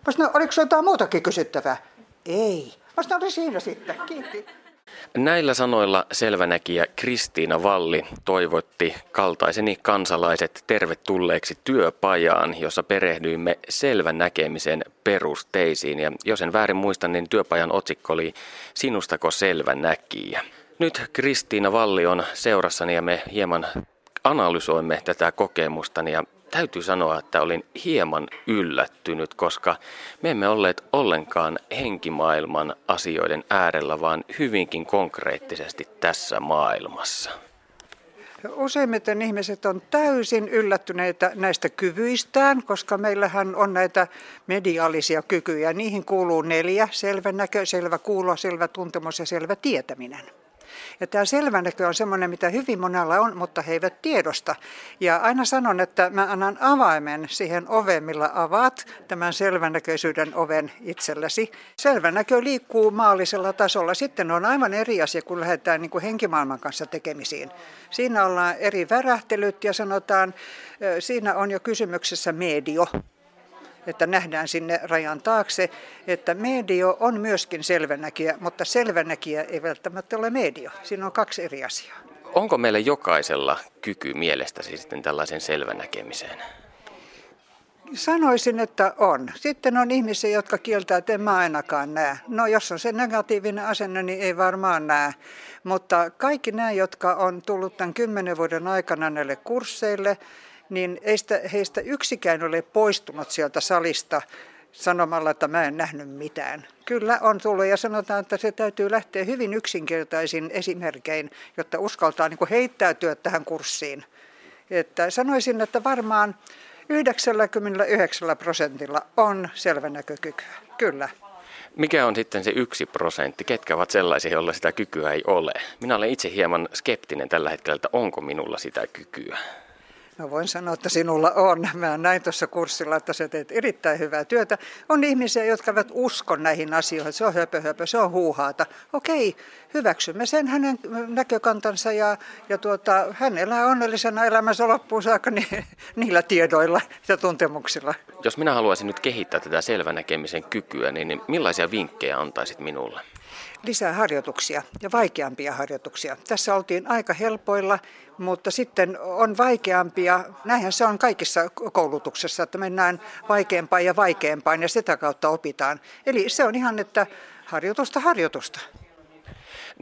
Mä sanoin, oliko jotain muutakin kysyttävää? Ei. Mä sanoin, oli siinä sitten. Kiitti. Näillä sanoilla selvänäkijä Kristiina Valli toivotti kaltaiseni kansalaiset tervetulleeksi työpajaan, jossa perehdyimme selvän näkemisen perusteisiin. Ja jos en väärin muista, niin työpajan otsikko oli Sinustako selvä näkijä. Nyt Kristiina Valli on seurassani ja me hieman analysoimme tätä kokemustani ja täytyy sanoa, että olin hieman yllättynyt, koska me emme olleet ollenkaan henkimaailman asioiden äärellä, vaan hyvinkin konkreettisesti tässä maailmassa. Useimmiten ihmiset on täysin yllättyneitä näistä kyvyistään, koska meillähän on näitä mediaalisia kykyjä. Niihin kuuluu neljä, selvä näkö, selvä kuulo, selvä tuntemus ja selvä tietäminen. Ja tämä selvänäkö on semmoinen, mitä hyvin monella on, mutta he eivät tiedosta. Ja aina sanon, että mä annan avaimen siihen oveen, millä avaat tämän selvänäköisyyden oven itsellesi. Selvänäkö liikkuu maallisella tasolla. Sitten on aivan eri asia, kun lähdetään niin kuin henkimaailman kanssa tekemisiin. Siinä ollaan eri värähtelyt ja sanotaan, siinä on jo kysymyksessä medio että nähdään sinne rajan taakse, että medio on myöskin selvänäkijä, mutta selvänäkijä ei välttämättä ole medio. Siinä on kaksi eri asiaa. Onko meillä jokaisella kyky mielestäsi sitten tällaisen selvänäkemiseen? Sanoisin, että on. Sitten on ihmisiä, jotka kieltää, että en mä ainakaan näe. No jos on se negatiivinen asenne, niin ei varmaan näe. Mutta kaikki nämä, jotka on tullut tämän kymmenen vuoden aikana näille kursseille, niin heistä, heistä yksikään ole poistunut sieltä salista sanomalla, että mä en nähnyt mitään. Kyllä on tullut ja sanotaan, että se täytyy lähteä hyvin yksinkertaisin esimerkkein, jotta uskaltaa niin heittäytyä tähän kurssiin. Että sanoisin, että varmaan 99 prosentilla on selvänäkökykyä. Kyllä. Mikä on sitten se yksi prosentti? Ketkä ovat sellaisia, joilla sitä kykyä ei ole? Minä olen itse hieman skeptinen tällä hetkellä, että onko minulla sitä kykyä. No voin sanoa, että sinulla on. Mä näin tuossa kurssilla, että sä teet erittäin hyvää työtä. On ihmisiä, jotka eivät usko näihin asioihin. Se on höpö, höpö se on huuhaata. Okei, hyväksymme sen hänen näkökantansa ja, ja tuota, hän elää onnellisena elämänsä loppuun saakka ni, niillä tiedoilla ja tuntemuksilla. Jos minä haluaisin nyt kehittää tätä selvänäkemisen kykyä, niin millaisia vinkkejä antaisit minulle? Lisää harjoituksia ja vaikeampia harjoituksia. Tässä oltiin aika helpoilla, mutta sitten on vaikeampia. Näinhän se on kaikissa koulutuksessa, että mennään vaikeampaan ja vaikeampaan ja sitä kautta opitaan. Eli se on ihan, että harjoitusta harjoitusta.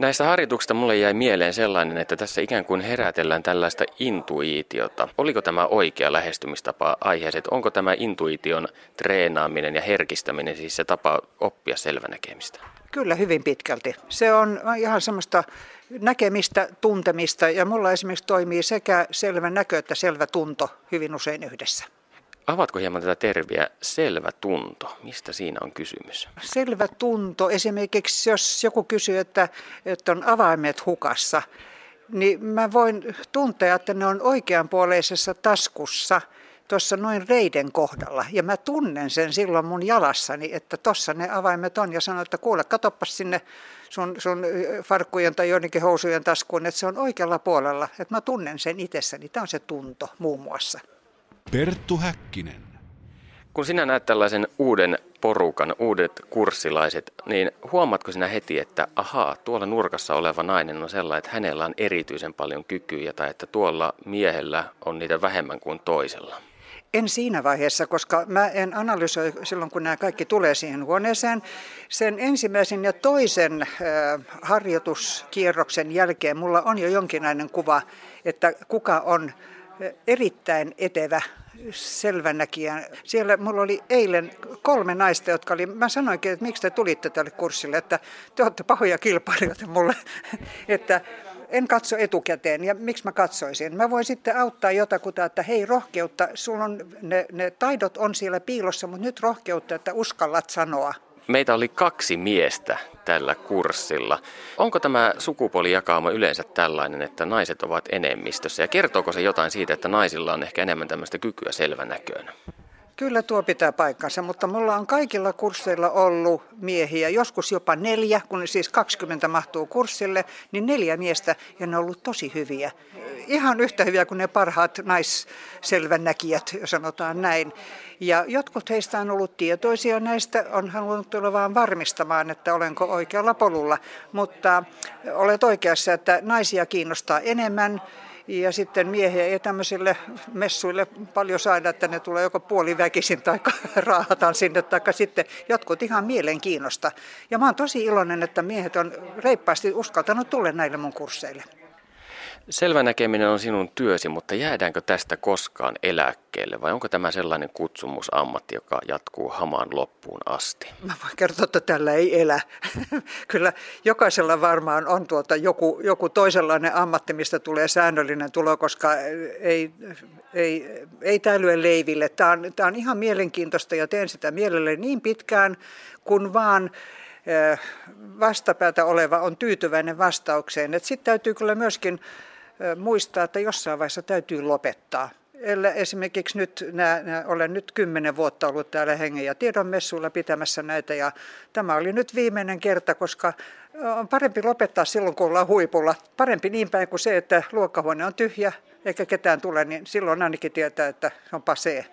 Näistä harjoituksista mulle jäi mieleen sellainen, että tässä ikään kuin herätellään tällaista intuitiota. Oliko tämä oikea lähestymistapa aiheeseen? Onko tämä intuition treenaaminen ja herkistäminen siis se tapa oppia selvänäkemistä? Kyllä, hyvin pitkälti. Se on ihan semmoista näkemistä, tuntemista ja mulla esimerkiksi toimii sekä selvä näkö että selvä tunto hyvin usein yhdessä. Avatko hieman tätä terviä selvä tunto? Mistä siinä on kysymys? Selvä tunto. Esimerkiksi jos joku kysyy, että, että on avaimet hukassa, niin mä voin tuntea, että ne on oikeanpuoleisessa taskussa tuossa noin reiden kohdalla. Ja mä tunnen sen silloin mun jalassani, että tuossa ne avaimet on. Ja sanon, että kuule, katoppas sinne sun, sun farkkujen tai joidenkin housujen taskuun, että se on oikealla puolella. Että mä tunnen sen itsessäni. Tämä on se tunto muun muassa. Perttu Häkkinen. Kun sinä näet tällaisen uuden porukan, uudet kurssilaiset, niin huomaatko sinä heti, että ahaa, tuolla nurkassa oleva nainen on sellainen, että hänellä on erityisen paljon kykyjä tai että tuolla miehellä on niitä vähemmän kuin toisella? En siinä vaiheessa, koska mä en analysoi silloin, kun nämä kaikki tulee siihen huoneeseen. Sen ensimmäisen ja toisen harjoituskierroksen jälkeen mulla on jo jonkinlainen kuva, että kuka on erittäin etevä selvänäkijä. Siellä mulla oli eilen kolme naista, jotka oli, mä sanoinkin, että miksi te tulitte tälle kurssille, että te olette pahoja kilpailijoita mulle, että en katso etukäteen. Ja miksi mä katsoisin? Mä voin sitten auttaa jotakuta, että hei rohkeutta, sulla on, ne, ne taidot on siellä piilossa, mutta nyt rohkeutta, että uskallat sanoa. Meitä oli kaksi miestä tällä kurssilla. Onko tämä sukupuolijakauma yleensä tällainen, että naiset ovat enemmistössä? Ja kertooko se jotain siitä, että naisilla on ehkä enemmän tämmöistä kykyä selvänäköön? Kyllä tuo pitää paikkansa, mutta mulla on kaikilla kursseilla ollut miehiä, joskus jopa neljä, kun siis 20 mahtuu kurssille, niin neljä miestä ja ne on ollut tosi hyviä. Ihan yhtä hyviä kuin ne parhaat naisselvännäkijät, sanotaan näin. Ja jotkut heistä on ollut tietoisia näistä, on halunnut tulla vaan varmistamaan, että olenko oikealla polulla. Mutta olet oikeassa, että naisia kiinnostaa enemmän ja sitten miehiä ei tämmöisille messuille paljon saada, että ne tulee joko puoliväkisin tai raahataan sinne, tai sitten jotkut ihan mielenkiinnosta. Ja mä oon tosi iloinen, että miehet on reippaasti uskaltanut tulla näille mun kursseille. Selvä näkeminen on sinun työsi, mutta jäädäänkö tästä koskaan eläkkeelle vai onko tämä sellainen kutsumusammatti, joka jatkuu hamaan loppuun asti? Mä voin kertoa, että tällä ei elä. Kyllä jokaisella varmaan on tuota joku, joku toisenlainen ammatti, mistä tulee säännöllinen tulo, koska ei, ei, ei tämä lyö leiville. Tämä on, tämä on ihan mielenkiintoista ja teen sitä mielelläni niin pitkään, kun vaan vastapäätä oleva on tyytyväinen vastaukseen. Sitten täytyy kyllä myöskin muistaa, että jossain vaiheessa täytyy lopettaa. Esimerkiksi nyt, nää, nää, olen nyt kymmenen vuotta ollut täällä Hengen ja tiedon messuilla pitämässä näitä ja tämä oli nyt viimeinen kerta, koska on parempi lopettaa silloin, kun ollaan huipulla. Parempi niin päin kuin se, että luokkahuone on tyhjä eikä ketään tule, niin silloin ainakin tietää, että on pasee.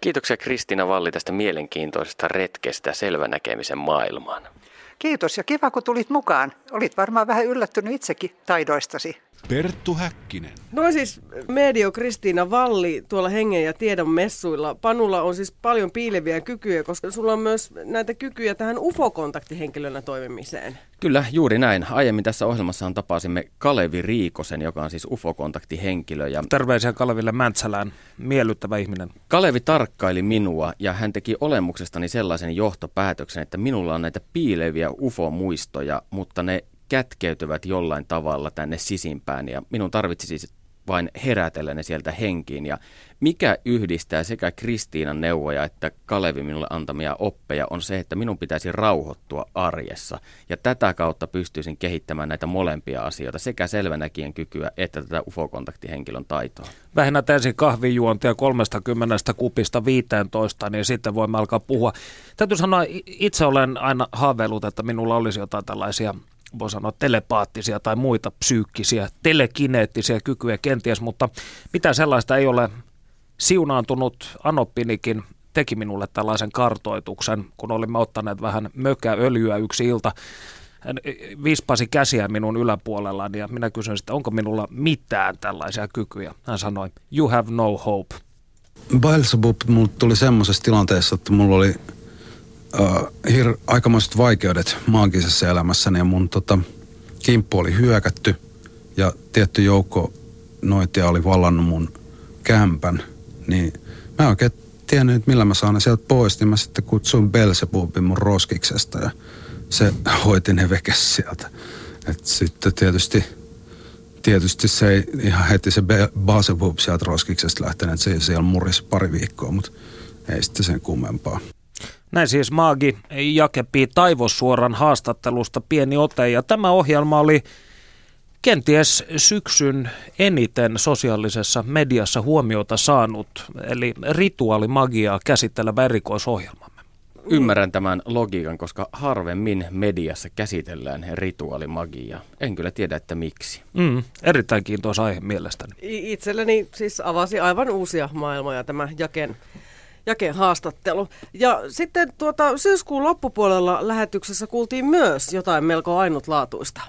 Kiitoksia Kristiina Valli tästä mielenkiintoisesta retkestä selvänäkemisen maailmaan. Kiitos ja kiva kun tulit mukaan. Olit varmaan vähän yllättynyt itsekin taidoistasi. Perttu Häkkinen. No siis medio Kristiina Valli tuolla Hengen ja Tiedon messuilla. Panulla on siis paljon piileviä kykyjä, koska sulla on myös näitä kykyjä tähän UFO-kontaktihenkilönä toimimiseen. Kyllä, juuri näin. Aiemmin tässä ohjelmassa tapasimme Kalevi Riikosen, joka on siis UFO-kontaktihenkilö. Ja... Terveisiä Kaleville Mäntsälään. Miellyttävä ihminen. Kalevi tarkkaili minua ja hän teki olemuksestani sellaisen johtopäätöksen, että minulla on näitä piileviä UFO-muistoja, mutta ne kätkeytyvät jollain tavalla tänne sisimpään ja minun tarvitsisi vain herätellä ne sieltä henkiin. Ja mikä yhdistää sekä Kristiinan neuvoja että Kalevi minulle antamia oppeja on se, että minun pitäisi rauhoittua arjessa. Ja tätä kautta pystyisin kehittämään näitä molempia asioita, sekä selvänäkijän kykyä että tätä UFO-kontaktihenkilön taitoa. Vähennät ensin kahvijuontia 30 kupista 15, niin sitten voimme alkaa puhua. Täytyy sanoa, itse olen aina haaveillut, että minulla olisi jotain tällaisia voi sanoa telepaattisia tai muita psyykkisiä, telekineettisiä kykyjä kenties, mutta mitä sellaista ei ole siunaantunut Anoppinikin teki minulle tällaisen kartoituksen, kun olimme ottaneet vähän mökäöljyä yksi ilta. Hän vispasi käsiä minun yläpuolellani ja minä kysyin että onko minulla mitään tällaisia kykyjä. Hän sanoi, you have no hope. Beelzebub mulle tuli semmoisessa tilanteessa, että mulla oli äh, hir- aikamoiset vaikeudet maagisessa elämässäni ja mun tota, kimppu oli hyökätty ja tietty joukko noitia oli vallannut mun kämpän, niin mä en oikein tiennyt, että millä mä saan ne sieltä pois, niin mä sitten kutsuin Belzebubin mun roskiksesta ja se hoiti ne vekes sieltä. Et sitten tietysti, tietysti se ei ihan heti se Belzebub sieltä roskiksesta lähtenyt, että se ei siellä murisi pari viikkoa, mutta ei sitten sen kummempaa. Näin siis Maagi Jakepi Taivossuoran haastattelusta pieni ote ja tämä ohjelma oli kenties syksyn eniten sosiaalisessa mediassa huomiota saanut, eli rituaalimagiaa käsittelevä erikoisohjelmamme. Ymmärrän tämän logiikan, koska harvemmin mediassa käsitellään rituaalimagiaa. En kyllä tiedä, että miksi. Mm, erittäin kiintoisa aihe mielestäni. Itselleni siis avasi aivan uusia maailmoja tämä Jaken Jaken haastattelu. Ja sitten tuota, syyskuun loppupuolella lähetyksessä kuultiin myös jotain melko ainutlaatuista.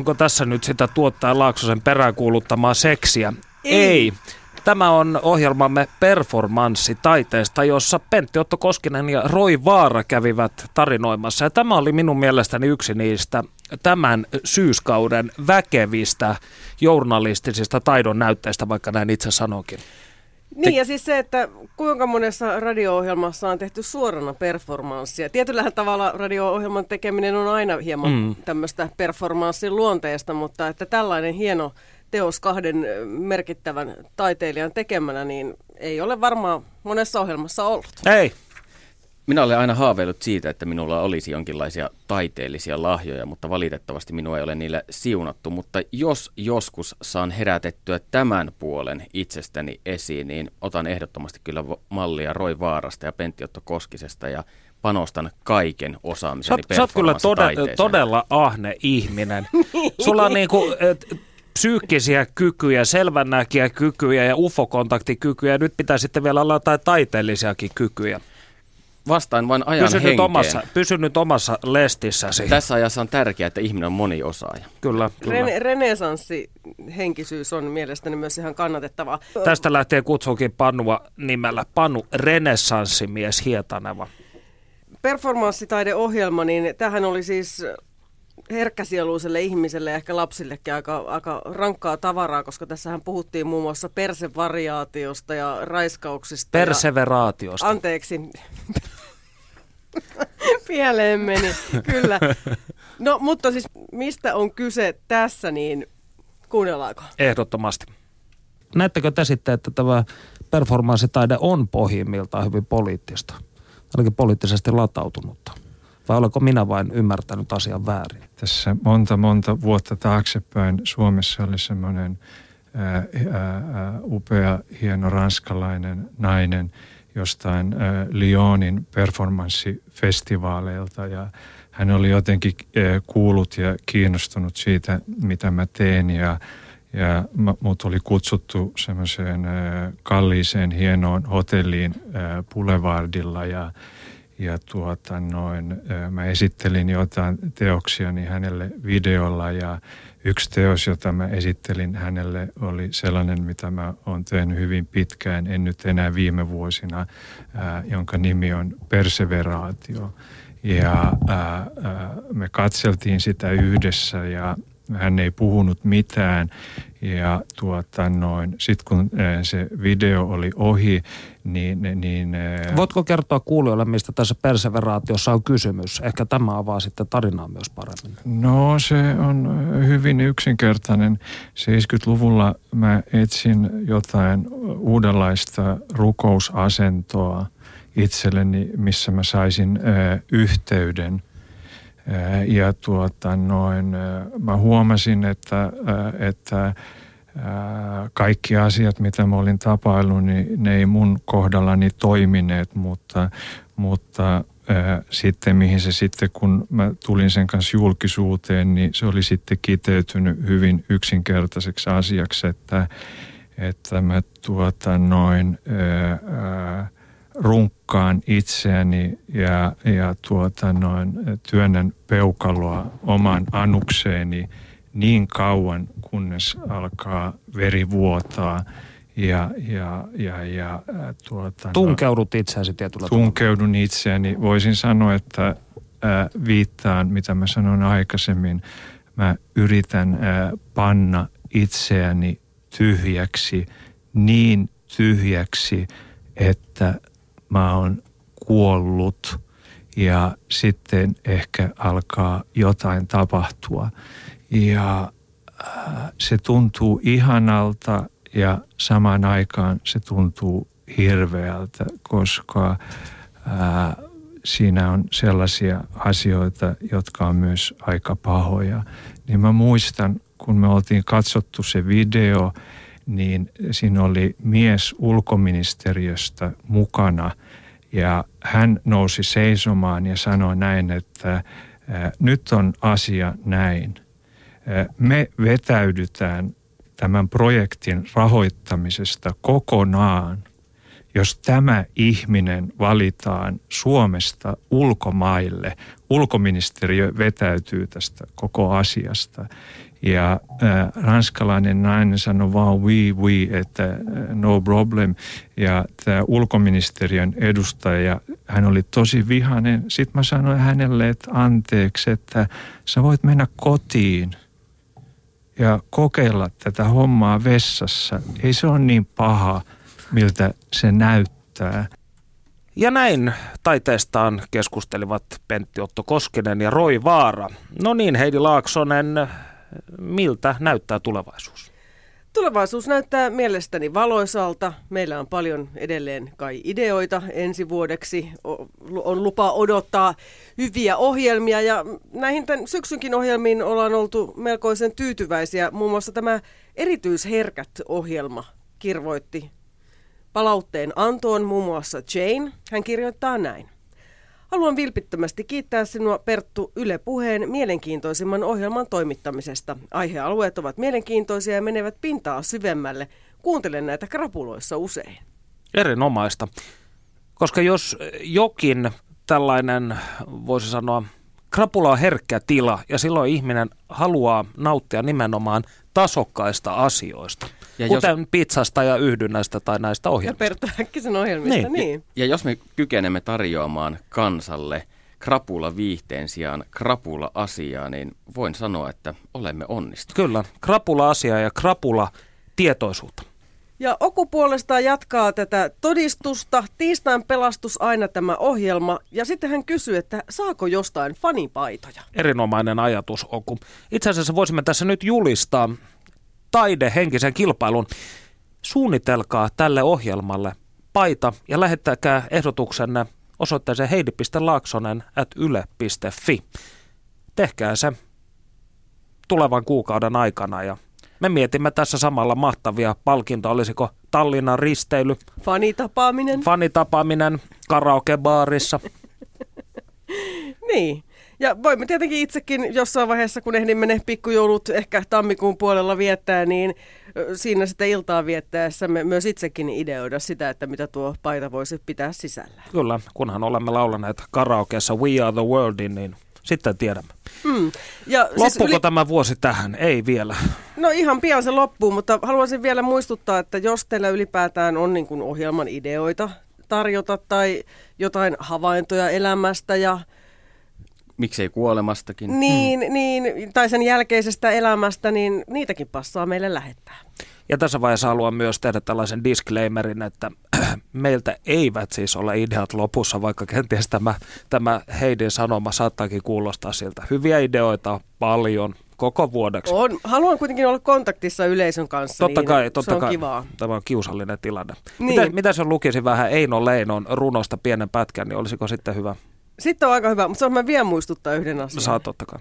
Onko tässä nyt sitä tuottaa Laaksosen peräänkuuluttamaa seksiä? Ei. Ei. Tämä on ohjelmamme performanssi taiteesta, jossa Pentti Otto Koskinen ja Roy Vaara kävivät tarinoimassa. Ja tämä oli minun mielestäni yksi niistä tämän syyskauden väkevistä journalistisista taidon näytteistä, vaikka näin itse sanokin. Niin ja siis se, että kuinka monessa radio-ohjelmassa on tehty suorana performanssia. Tietyllä tavalla radio-ohjelman tekeminen on aina hieman mm. tämmöistä performanssin luonteesta, mutta että tällainen hieno teos kahden merkittävän taiteilijan tekemänä, niin ei ole varmaan monessa ohjelmassa ollut. Ei, minä olen aina haaveillut siitä, että minulla olisi jonkinlaisia taiteellisia lahjoja, mutta valitettavasti minua ei ole niillä siunattu. Mutta jos joskus saan herätettyä tämän puolen itsestäni esiin, niin otan ehdottomasti kyllä mallia Roy Vaarasta ja Pentti Otto Koskisesta ja panostan kaiken osaamiseni Sä, sä oot kyllä tode, todella ahne ihminen. Sulla on niinku, et, psyykkisiä kykyjä, selvännäkiä kykyjä ja ufokontaktikykyjä. Nyt pitää sitten vielä olla jotain taiteellisiakin kykyjä vastaan vain ajan pysy nyt, omassa, pysy nyt omassa lestissäsi. Tässä ajassa on tärkeää, että ihminen on moniosaaja. Kyllä, kyllä. Rene- renesanssi henkisyys on mielestäni myös ihan kannatettavaa. Tästä lähtee kutsuukin Pannua nimellä Panu Renessanssimies Hietaneva. performanssitaideohjelma, niin tähän oli siis herkkäsieluiselle ihmiselle ja ehkä lapsillekin aika, aika rankkaa tavaraa, koska tässähän puhuttiin muun muassa persevariaatiosta ja raiskauksista. Perseveraatiosta. Ja, anteeksi. Pieleen meni, kyllä. No, mutta siis mistä on kyse tässä, niin kuunnellaanko? Ehdottomasti. Näettekö te sitten, että tämä performanssitaide on pohjimmiltaan hyvin poliittista? Ainakin poliittisesti latautunutta. Vai olenko minä vain ymmärtänyt asian väärin? Tässä monta monta vuotta taaksepäin Suomessa oli semmoinen ää, ää, upea, hieno ranskalainen nainen jostain ää, Lyonin performanssifestivaaleilta ja hän oli jotenkin ää, kuullut ja kiinnostunut siitä, mitä mä teen ja ja mut oli kutsuttu semmoiseen kalliiseen hienoon hotelliin Boulevardilla ja ja tuota noin, mä esittelin jotain teoksia niin hänelle videolla ja yksi teos, jota mä esittelin hänelle oli sellainen, mitä mä oon tehnyt hyvin pitkään, en nyt enää viime vuosina, ää, jonka nimi on Perseveraatio. Ja ää, ää, me katseltiin sitä yhdessä ja hän ei puhunut mitään ja tuota noin, sitten kun se video oli ohi, niin... niin Voitko kertoa kuulijoille, mistä tässä perseveraatiossa on kysymys? Ehkä tämä avaa sitten tarinaa myös paremmin. No se on hyvin yksinkertainen. 70-luvulla mä etsin jotain uudenlaista rukousasentoa itselleni, missä mä saisin yhteyden – ja tuota noin, mä huomasin, että, että kaikki asiat, mitä mä olin tapaillut, niin ne ei mun kohdallani toimineet, mutta, mutta sitten mihin se sitten, kun mä tulin sen kanssa julkisuuteen, niin se oli sitten kiteytynyt hyvin yksinkertaiseksi asiaksi, että, että mä tuota noin ää, runkkaan itseäni ja, ja tuota noin, työnnän peukaloa oman anukseeni niin kauan, kunnes alkaa veri vuotaa. Ja, ja, ja, ja, tuota, Tunkeudut itseäsi tietyllä Tunkeudun itseäni. Voisin sanoa, että ää, viittaan, mitä mä sanoin aikaisemmin. Mä yritän ää, panna itseäni tyhjäksi, niin tyhjäksi, että mä oon kuollut ja sitten ehkä alkaa jotain tapahtua. Ja äh, se tuntuu ihanalta ja samaan aikaan se tuntuu hirveältä, koska äh, siinä on sellaisia asioita, jotka on myös aika pahoja. Niin mä muistan, kun me oltiin katsottu se video – niin siinä oli mies ulkoministeriöstä mukana ja hän nousi seisomaan ja sanoi näin, että nyt on asia näin. Me vetäydytään tämän projektin rahoittamisesta kokonaan, jos tämä ihminen valitaan Suomesta ulkomaille. Ulkoministeriö vetäytyy tästä koko asiasta. Ja äh, ranskalainen nainen sanoi vaan oui, oui, että äh, no problem. Ja tämä ulkoministeriön edustaja, hän oli tosi vihainen. Sitten mä sanoin hänelle, että anteeksi, että sä voit mennä kotiin ja kokeilla tätä hommaa vessassa. Ei se ole niin paha, miltä se näyttää. Ja näin taiteestaan keskustelivat Pentti Otto Koskinen ja Roi Vaara. No niin, Heidi Laaksonen, miltä näyttää tulevaisuus? Tulevaisuus näyttää mielestäni valoisalta. Meillä on paljon edelleen kai ideoita ensi vuodeksi. On lupa odottaa hyviä ohjelmia ja näihin tämän syksynkin ohjelmiin ollaan oltu melkoisen tyytyväisiä. Muun muassa tämä erityisherkät ohjelma kirvoitti palautteen antoon muun muassa Jane. Hän kirjoittaa näin. Haluan vilpittömästi kiittää sinua Perttu Yle Puheen mielenkiintoisimman ohjelman toimittamisesta. Aihealueet ovat mielenkiintoisia ja menevät pintaa syvemmälle. Kuuntelen näitä krapuloissa usein. Erinomaista. Koska jos jokin tällainen, voisi sanoa, krapula on herkkä tila ja silloin ihminen haluaa nauttia nimenomaan tasokkaista asioista, Ja kuten jos... pizzasta ja yhdynnästä tai näistä Ja ohjelmista. Perttu Häkkisen ohjelmista, Niin. niin. niin. Ja jos me kykenemme tarjoamaan kansalle krapula viihteen sijaan krapula asiaa, niin voin sanoa, että olemme onnistuneet. Kyllä, krapula-asia ja krapula-tietoisuutta. Ja Oku puolestaan jatkaa tätä todistusta. Tiistain pelastus aina tämä ohjelma. Ja sitten hän kysyy, että saako jostain fanipaitoja? Erinomainen ajatus, Oku. Itse asiassa voisimme tässä nyt julistaa taidehenkisen kilpailun. Suunnitelkaa tälle ohjelmalle paita ja lähettäkää ehdotuksenne osoitteeseen heidi.laaksonen at yle.fi. Tehkää se tulevan kuukauden aikana ja me mietimme tässä samalla mahtavia palkintoja. Olisiko Tallinnan risteily, Fanitapaaminen. fanitapaaminen karaokebaarissa. Niin. Ja voimme tietenkin itsekin jossain vaiheessa, kun ehdimme ne pikkujoulut ehkä tammikuun puolella viettää, niin siinä sitten iltaa viettäessä me myös itsekin ideoida sitä, että mitä tuo paita voisi pitää sisällä. Kyllä, kunhan olemme laulaneet karaokeessa We Are the Worldin, niin sitten tiedämme. Mm. Ja Loppuuko tämä vuosi tähän? Ei vielä. No ihan pian se loppuu, mutta haluaisin vielä muistuttaa, että jos teillä ylipäätään on niin kuin ohjelman ideoita tarjota tai jotain havaintoja elämästä ja Miksei kuolemastakin. niin, niin, tai sen jälkeisestä elämästä, niin niitäkin passaa meille lähettää. Ja tässä vaiheessa haluan myös tehdä tällaisen disclaimerin, että meiltä eivät siis ole ideat lopussa, vaikka kenties tämä, tämä Heidin sanoma saattaakin kuulostaa siltä. Hyviä ideoita paljon koko vuodeksi. On, haluan kuitenkin olla kontaktissa yleisön kanssa, Totta niin kai, totta se on kai. kivaa. Tämä on kiusallinen tilanne. Niin. Mitä, mitä jos lukisin vähän Eino Leinon runosta pienen pätkän, niin olisiko sitten hyvä? Sitten on aika hyvä, mutta saanko mä vielä muistuttaa yhden asian. Saa totta kai.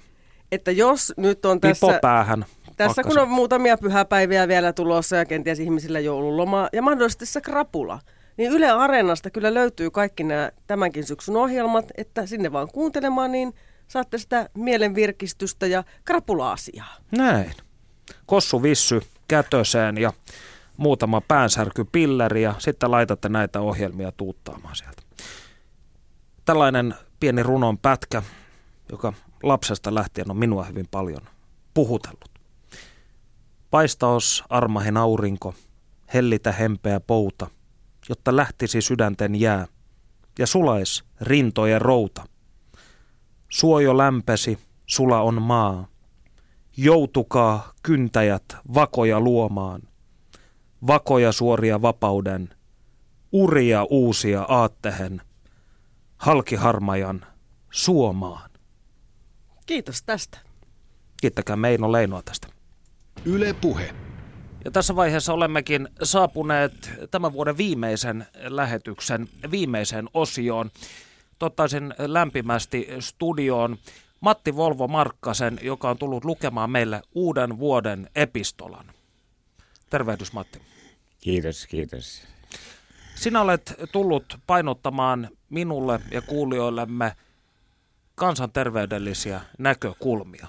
Että jos nyt on Pipo tässä, päähän. tässä kun on muutamia pyhäpäiviä vielä tulossa ja kenties ihmisillä joululoma ja mahdollisesti se krapula, niin Yle Areenasta kyllä löytyy kaikki nämä tämänkin syksyn ohjelmat, että sinne vaan kuuntelemaan, niin saatte sitä mielenvirkistystä ja krapula-asiaa. Näin. Kossu Vissy kätöseen ja muutama päänsärkypilleri ja sitten laitatte näitä ohjelmia tuuttaamaan sieltä. Tällainen pieni runon pätkä, joka lapsesta lähtien on minua hyvin paljon puhutellut. Paistaos armahen aurinko, hellitä hempeä pouta, jotta lähtisi sydänten jää ja sulais rintojen routa. Suojo lämpesi, sula on maa, joutukaa kyntäjät vakoja luomaan, vakoja suoria vapauden, uria uusia aattehen, halkiharmajan suomaan. Kiitos tästä. Kiittäkää Meino Leinoa tästä. Yle Puhe. Ja tässä vaiheessa olemmekin saapuneet tämän vuoden viimeisen lähetyksen viimeiseen osioon. Tottaisin lämpimästi studioon Matti Volvo Markkasen, joka on tullut lukemaan meille uuden vuoden epistolan. Tervehdys Matti. Kiitos, kiitos. Sinä olet tullut painottamaan minulle ja kuulijoillemme kansanterveydellisiä näkökulmia.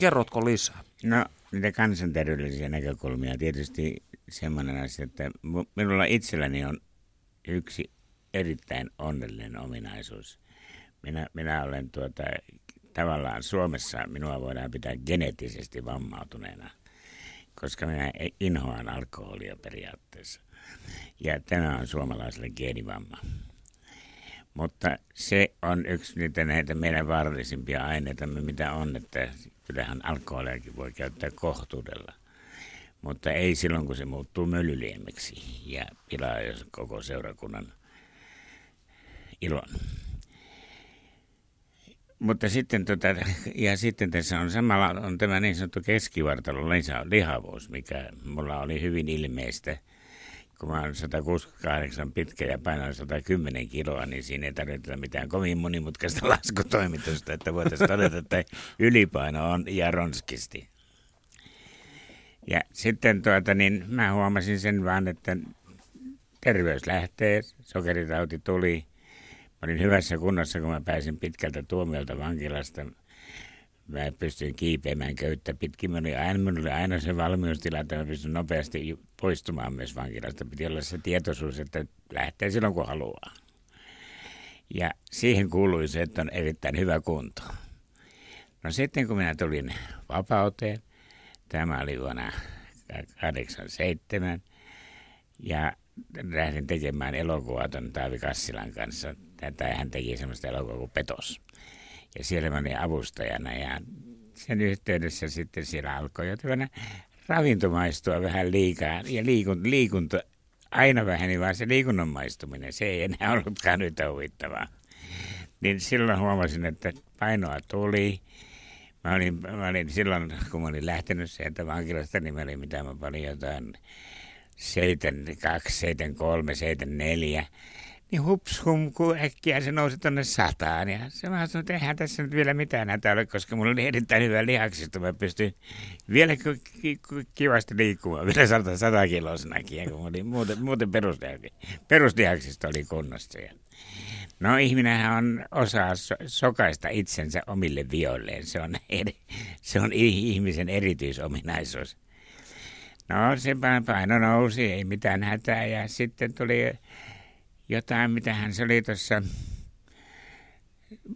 Kerrotko lisää? No, niitä kansanterveydellisiä näkökulmia tietysti semmoinen asia, että minulla itselläni on yksi erittäin onnellinen ominaisuus. Minä, minä olen tuota, tavallaan Suomessa, minua voidaan pitää geneettisesti vammautuneena, koska minä inhoan alkoholia periaatteessa. Ja tämä on suomalaiselle geenivamma. Mutta se on yksi niitä näitä meidän vaarallisimpia aineita, mitä on, että kyllähän alkoholiakin voi käyttää kohtuudella. Mutta ei silloin, kun se muuttuu mölyliemmeksi ja pilaa koko seurakunnan ilon. Mutta sitten, tota, ja sitten tässä on samalla on tämä niin sanottu keskivartalon lihavuus, mikä mulla oli hyvin ilmeistä. Kun mä olen 168 pitkä ja painan 110 kiloa, niin siinä ei tarvita mitään kovin monimutkaista laskutoimitusta, että voitaisiin todeta, että ylipaino on ja ronskisti. Ja sitten tuota, niin mä huomasin sen vaan, että terveys lähtee, sokeritauti tuli. Mä olin hyvässä kunnossa, kun mä pääsin pitkältä tuomiolta vankilasta. Mä pystyin kiipeämään köyttä pitkin. Mä olin aina, minulla oli aina se valmiustila, että mä pystyn nopeasti poistumaan myös vankilasta. Piti olla se tietoisuus, että lähtee silloin kun haluaa. Ja siihen kuului se, että on erittäin hyvä kunto. No sitten kun minä tulin vapauteen, Tämä oli vuonna 87 ja lähdin tekemään elokuvaa tuon Taavi Kassilan kanssa. Tai hän teki semmoista elokuvaa kuin Petos. Ja siellä mä olin avustajana ja sen yhteydessä sitten siellä alkoi jo ravinto maistua vähän liikaa ja liikunta, liikunta aina väheni vaan se liikunnan maistuminen, se ei enää ollutkaan nyt huvittavaa. Niin silloin huomasin, että painoa tuli. Mä olin, mä olin silloin, kun mä olin lähtenyt sieltä vankilasta, niin mä olin mitä mä paljon jotain 72, 73, 74 niin hups hum, kun äkkiä se nousi tuonne sataan. Ja se mä sanoin, että eihän tässä nyt vielä mitään näitä ole, koska mulla oli erittäin hyvä lihaksista. Mä pystyin vielä kivasti liikkumaan, vielä 100, 100 kilosnakin, kun oli muuten, muuten peruslihaksista oli kunnossa. Ja No ihminenhän on osaa so- sokaista itsensä omille vioilleen. Se on, eri, se on ihmisen erityisominaisuus. No se paino nousi, ei mitään hätää ja sitten tuli jotain, mitä hän oli tuossa,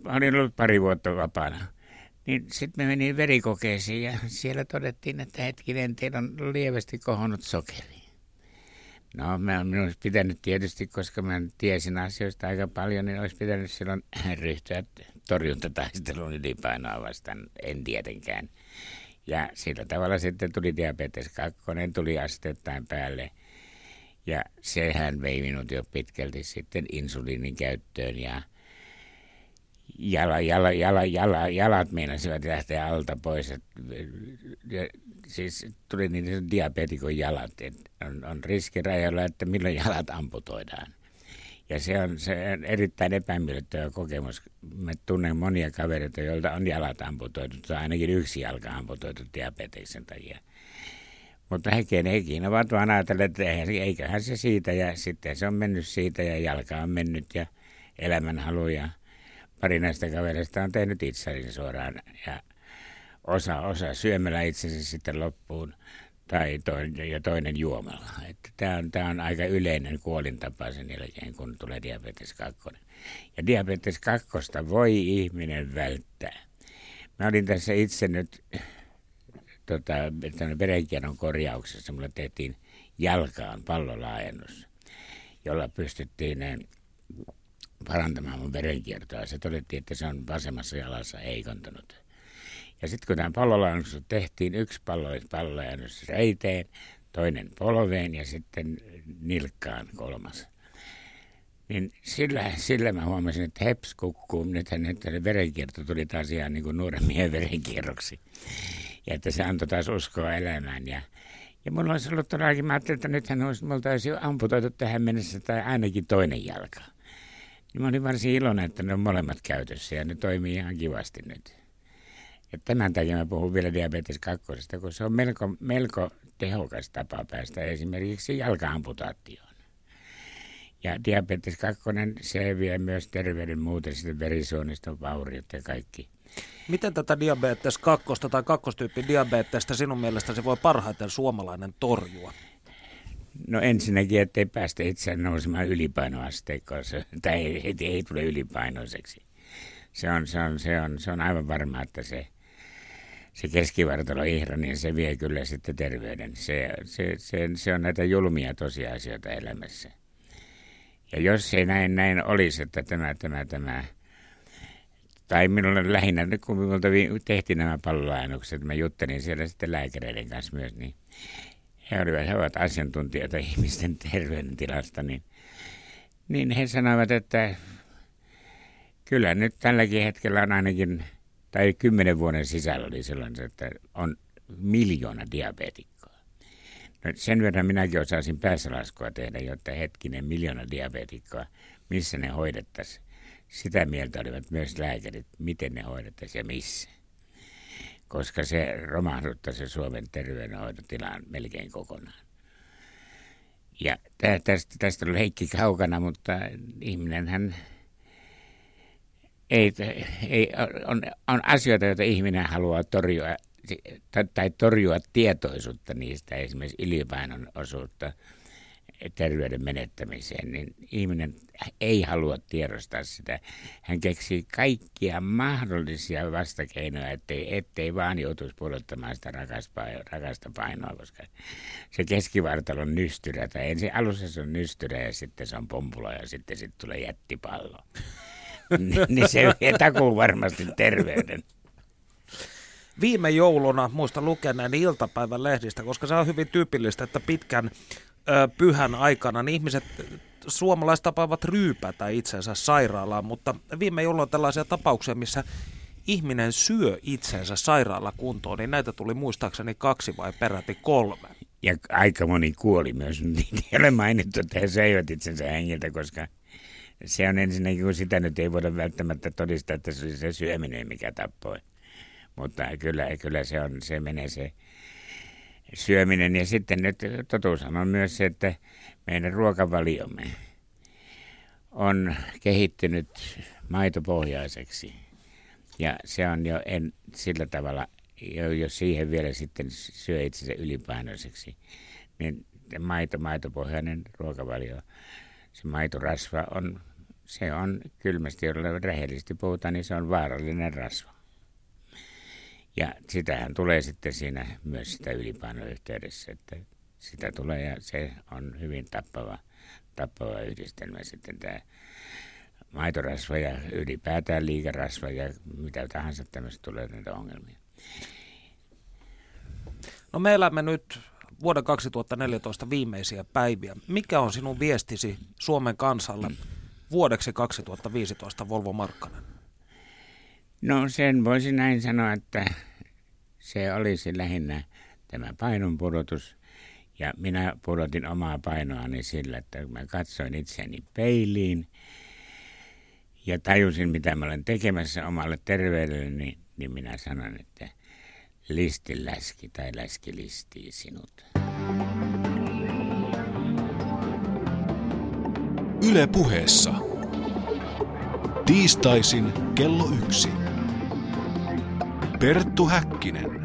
olin ollut pari vuotta vapaana. Niin sitten me meni verikokeisiin ja siellä todettiin, että hetkinen, teillä on lievästi kohonnut sokeri. No, mä minun olisi pitänyt tietysti, koska mä tiesin asioista aika paljon, niin olisi pitänyt silloin ryhtyä torjuntataisteluun ylipainoa vastaan, en tietenkään. Ja sillä tavalla sitten tuli diabetes 2, tuli asteittain päälle – ja sehän vei minut jo pitkälti sitten insuliinin käyttöön ja jala, jala, jala, jala, jalat meinasivat lähteä alta pois. Et, ja, siis tuli niin diabetikon jalat, että on, on riskirajalla, että milloin jalat amputoidaan. Ja se on, se on erittäin epämiellyttävä kokemus. Mä tunnen monia kavereita, joilta on jalat amputoitu, tai ainakin yksi jalka amputoitu diabeteksen takia. Mutta hekin, hekin ovat vaan ajatelleet, että eiköhän se siitä ja sitten se on mennyt siitä ja jalka on mennyt ja elämänhalu ja pari näistä kavereista on tehnyt itseäni suoraan ja osa, osa syömällä itsensä sitten loppuun tai toinen, ja toinen juomalla. Tämä, on, tämä on aika yleinen kuolintapa sen jälkeen, kun tulee diabetes 2. Ja diabetes 2 voi ihminen välttää. Mä olin tässä itse nyt tota, verenkierron korjauksessa mulle tehtiin jalkaan pallolaajennus, jolla pystyttiin eh, parantamaan mun verenkiertoa. Se todettiin, että se on vasemmassa jalassa heikontunut. Ja sitten kun tämä pallolaajennus tehtiin, yksi pallo, pallolaajennus reiteen, toinen polveen ja sitten nilkkaan kolmas. Niin sillä, sillä mä huomasin, että heps kukkuu. Nythän, nythän verenkierto tuli taas ihan niin kuin nuoren miehen verenkierroksi ja että se antoi taas uskoa elämään. Ja, ja mulla olisi ollut todellakin, mä ajattelin, että nythän olisi, multa olisi amputoitu tähän mennessä tai ainakin toinen jalka. Niin mä olin varsin iloinen, että ne on molemmat käytössä ja ne toimii ihan kivasti nyt. Ja tämän takia mä puhun vielä diabetes 2, kun se on melko, melko tehokas tapa päästä esimerkiksi jalkaamputaatioon. Ja diabetes 2, se vie myös terveyden muuten, sitten verisuoniston vauriot ja kaikki. Miten tätä diabetes 2 tai kakkostyypin diabetesta sinun mielestä se voi parhaiten suomalainen torjua? No ensinnäkin, ettei päästä itseään nousemaan ylipainoasteikkoon, tai ei, ei, tule ylipainoiseksi. Se on, se, on, se, on, se on aivan varma, että se, se ihra, niin se vie kyllä sitten terveyden. Se, se, se, se on näitä julmia tosiasioita elämässä. Ja jos ei näin, näin olisi, että tämä, tämä, tämä tai minulle lähinnä, kun minulta tehtiin nämä palloainokset, mä juttelin siellä sitten lääkäreiden kanssa myös, niin he, olivat, he ovat asiantuntijoita ihmisten terveydentilasta, niin, niin he sanoivat, että kyllä nyt tälläkin hetkellä on ainakin, tai kymmenen vuoden sisällä oli silloin, että on miljoona diabetikkoa. No sen verran minäkin osaisin päässälaskua tehdä, jotta hetkinen miljoona diabetikkoa, missä ne hoidettaisiin sitä mieltä olivat myös lääkärit, miten ne hoidettaisiin ja missä. Koska se romahduttaa se Suomen terveydenhoitotilaan melkein kokonaan. Ja tästä, tästä oli Heikki kaukana, mutta ihminenhän ei, ei, on, on asioita, joita ihminen haluaa torjua, tai torjua tietoisuutta niistä, esimerkiksi ylipainon osuutta terveyden menettämiseen, niin ihminen ei halua tiedostaa sitä. Hän keksii kaikkia mahdollisia vastakeinoja, ettei, ettei vaan joutuisi pudottamaan sitä rakasta, painoa, koska se keskivartalo on nystyrä. Tai ensin alussa se on nystyrä ja sitten se on pompula ja sitten, sitten tulee jättipallo. niin se vie takuu varmasti terveyden. Viime jouluna muista lukeneen iltapäivän lehdistä, koska se on hyvin tyypillistä, että pitkän pyhän aikana niin ihmiset, suomalaiset tapaavat ryypätä itsensä sairaalaan, mutta viime on tällaisia tapauksia, missä ihminen syö itsensä sairaalakuntoon, niin näitä tuli muistaakseni kaksi vai peräti kolme. Ja aika moni kuoli myös, niin ei ole mainittu, että he söivät itsensä hengiltä, koska se on ensinnäkin, kun sitä nyt ei voida välttämättä todistaa, että se oli se syöminen, mikä tappoi. Mutta kyllä, kyllä se, on, se menee se syöminen. Ja sitten nyt totuus on myös se, että meidän ruokavaliomme on kehittynyt maitopohjaiseksi. Ja se on jo en, sillä tavalla, jo, jos siihen vielä sitten syö itsensä ylipainoiseksi, niin maito, maitopohjainen ruokavalio, se maitorasva on, se on kylmästi, jolla rehellisesti puhutaan, niin se on vaarallinen rasva. Ja sitähän tulee sitten siinä myös sitä ylipainoyhteydessä, että sitä tulee ja se on hyvin tappava, tappava yhdistelmä sitten tämä maitorasva ja ylipäätään liikarasva ja mitä tahansa tämmöistä tulee näitä ongelmia. No me elämme nyt vuoden 2014 viimeisiä päiviä. Mikä on sinun viestisi Suomen kansalle vuodeksi 2015, Volvo Markkanen? No sen voisi näin sanoa, että se olisi lähinnä tämä painonpudotus. Ja minä pudotin omaa painoani sillä, että mä katsoin itseäni peiliin ja tajusin, mitä mä olen tekemässä omalle terveydelleni, niin, niin minä sanon, että listi läski tai läski listii sinut. Yle puheessa. Tiistaisin kello yksi. Perttu Häkkinen.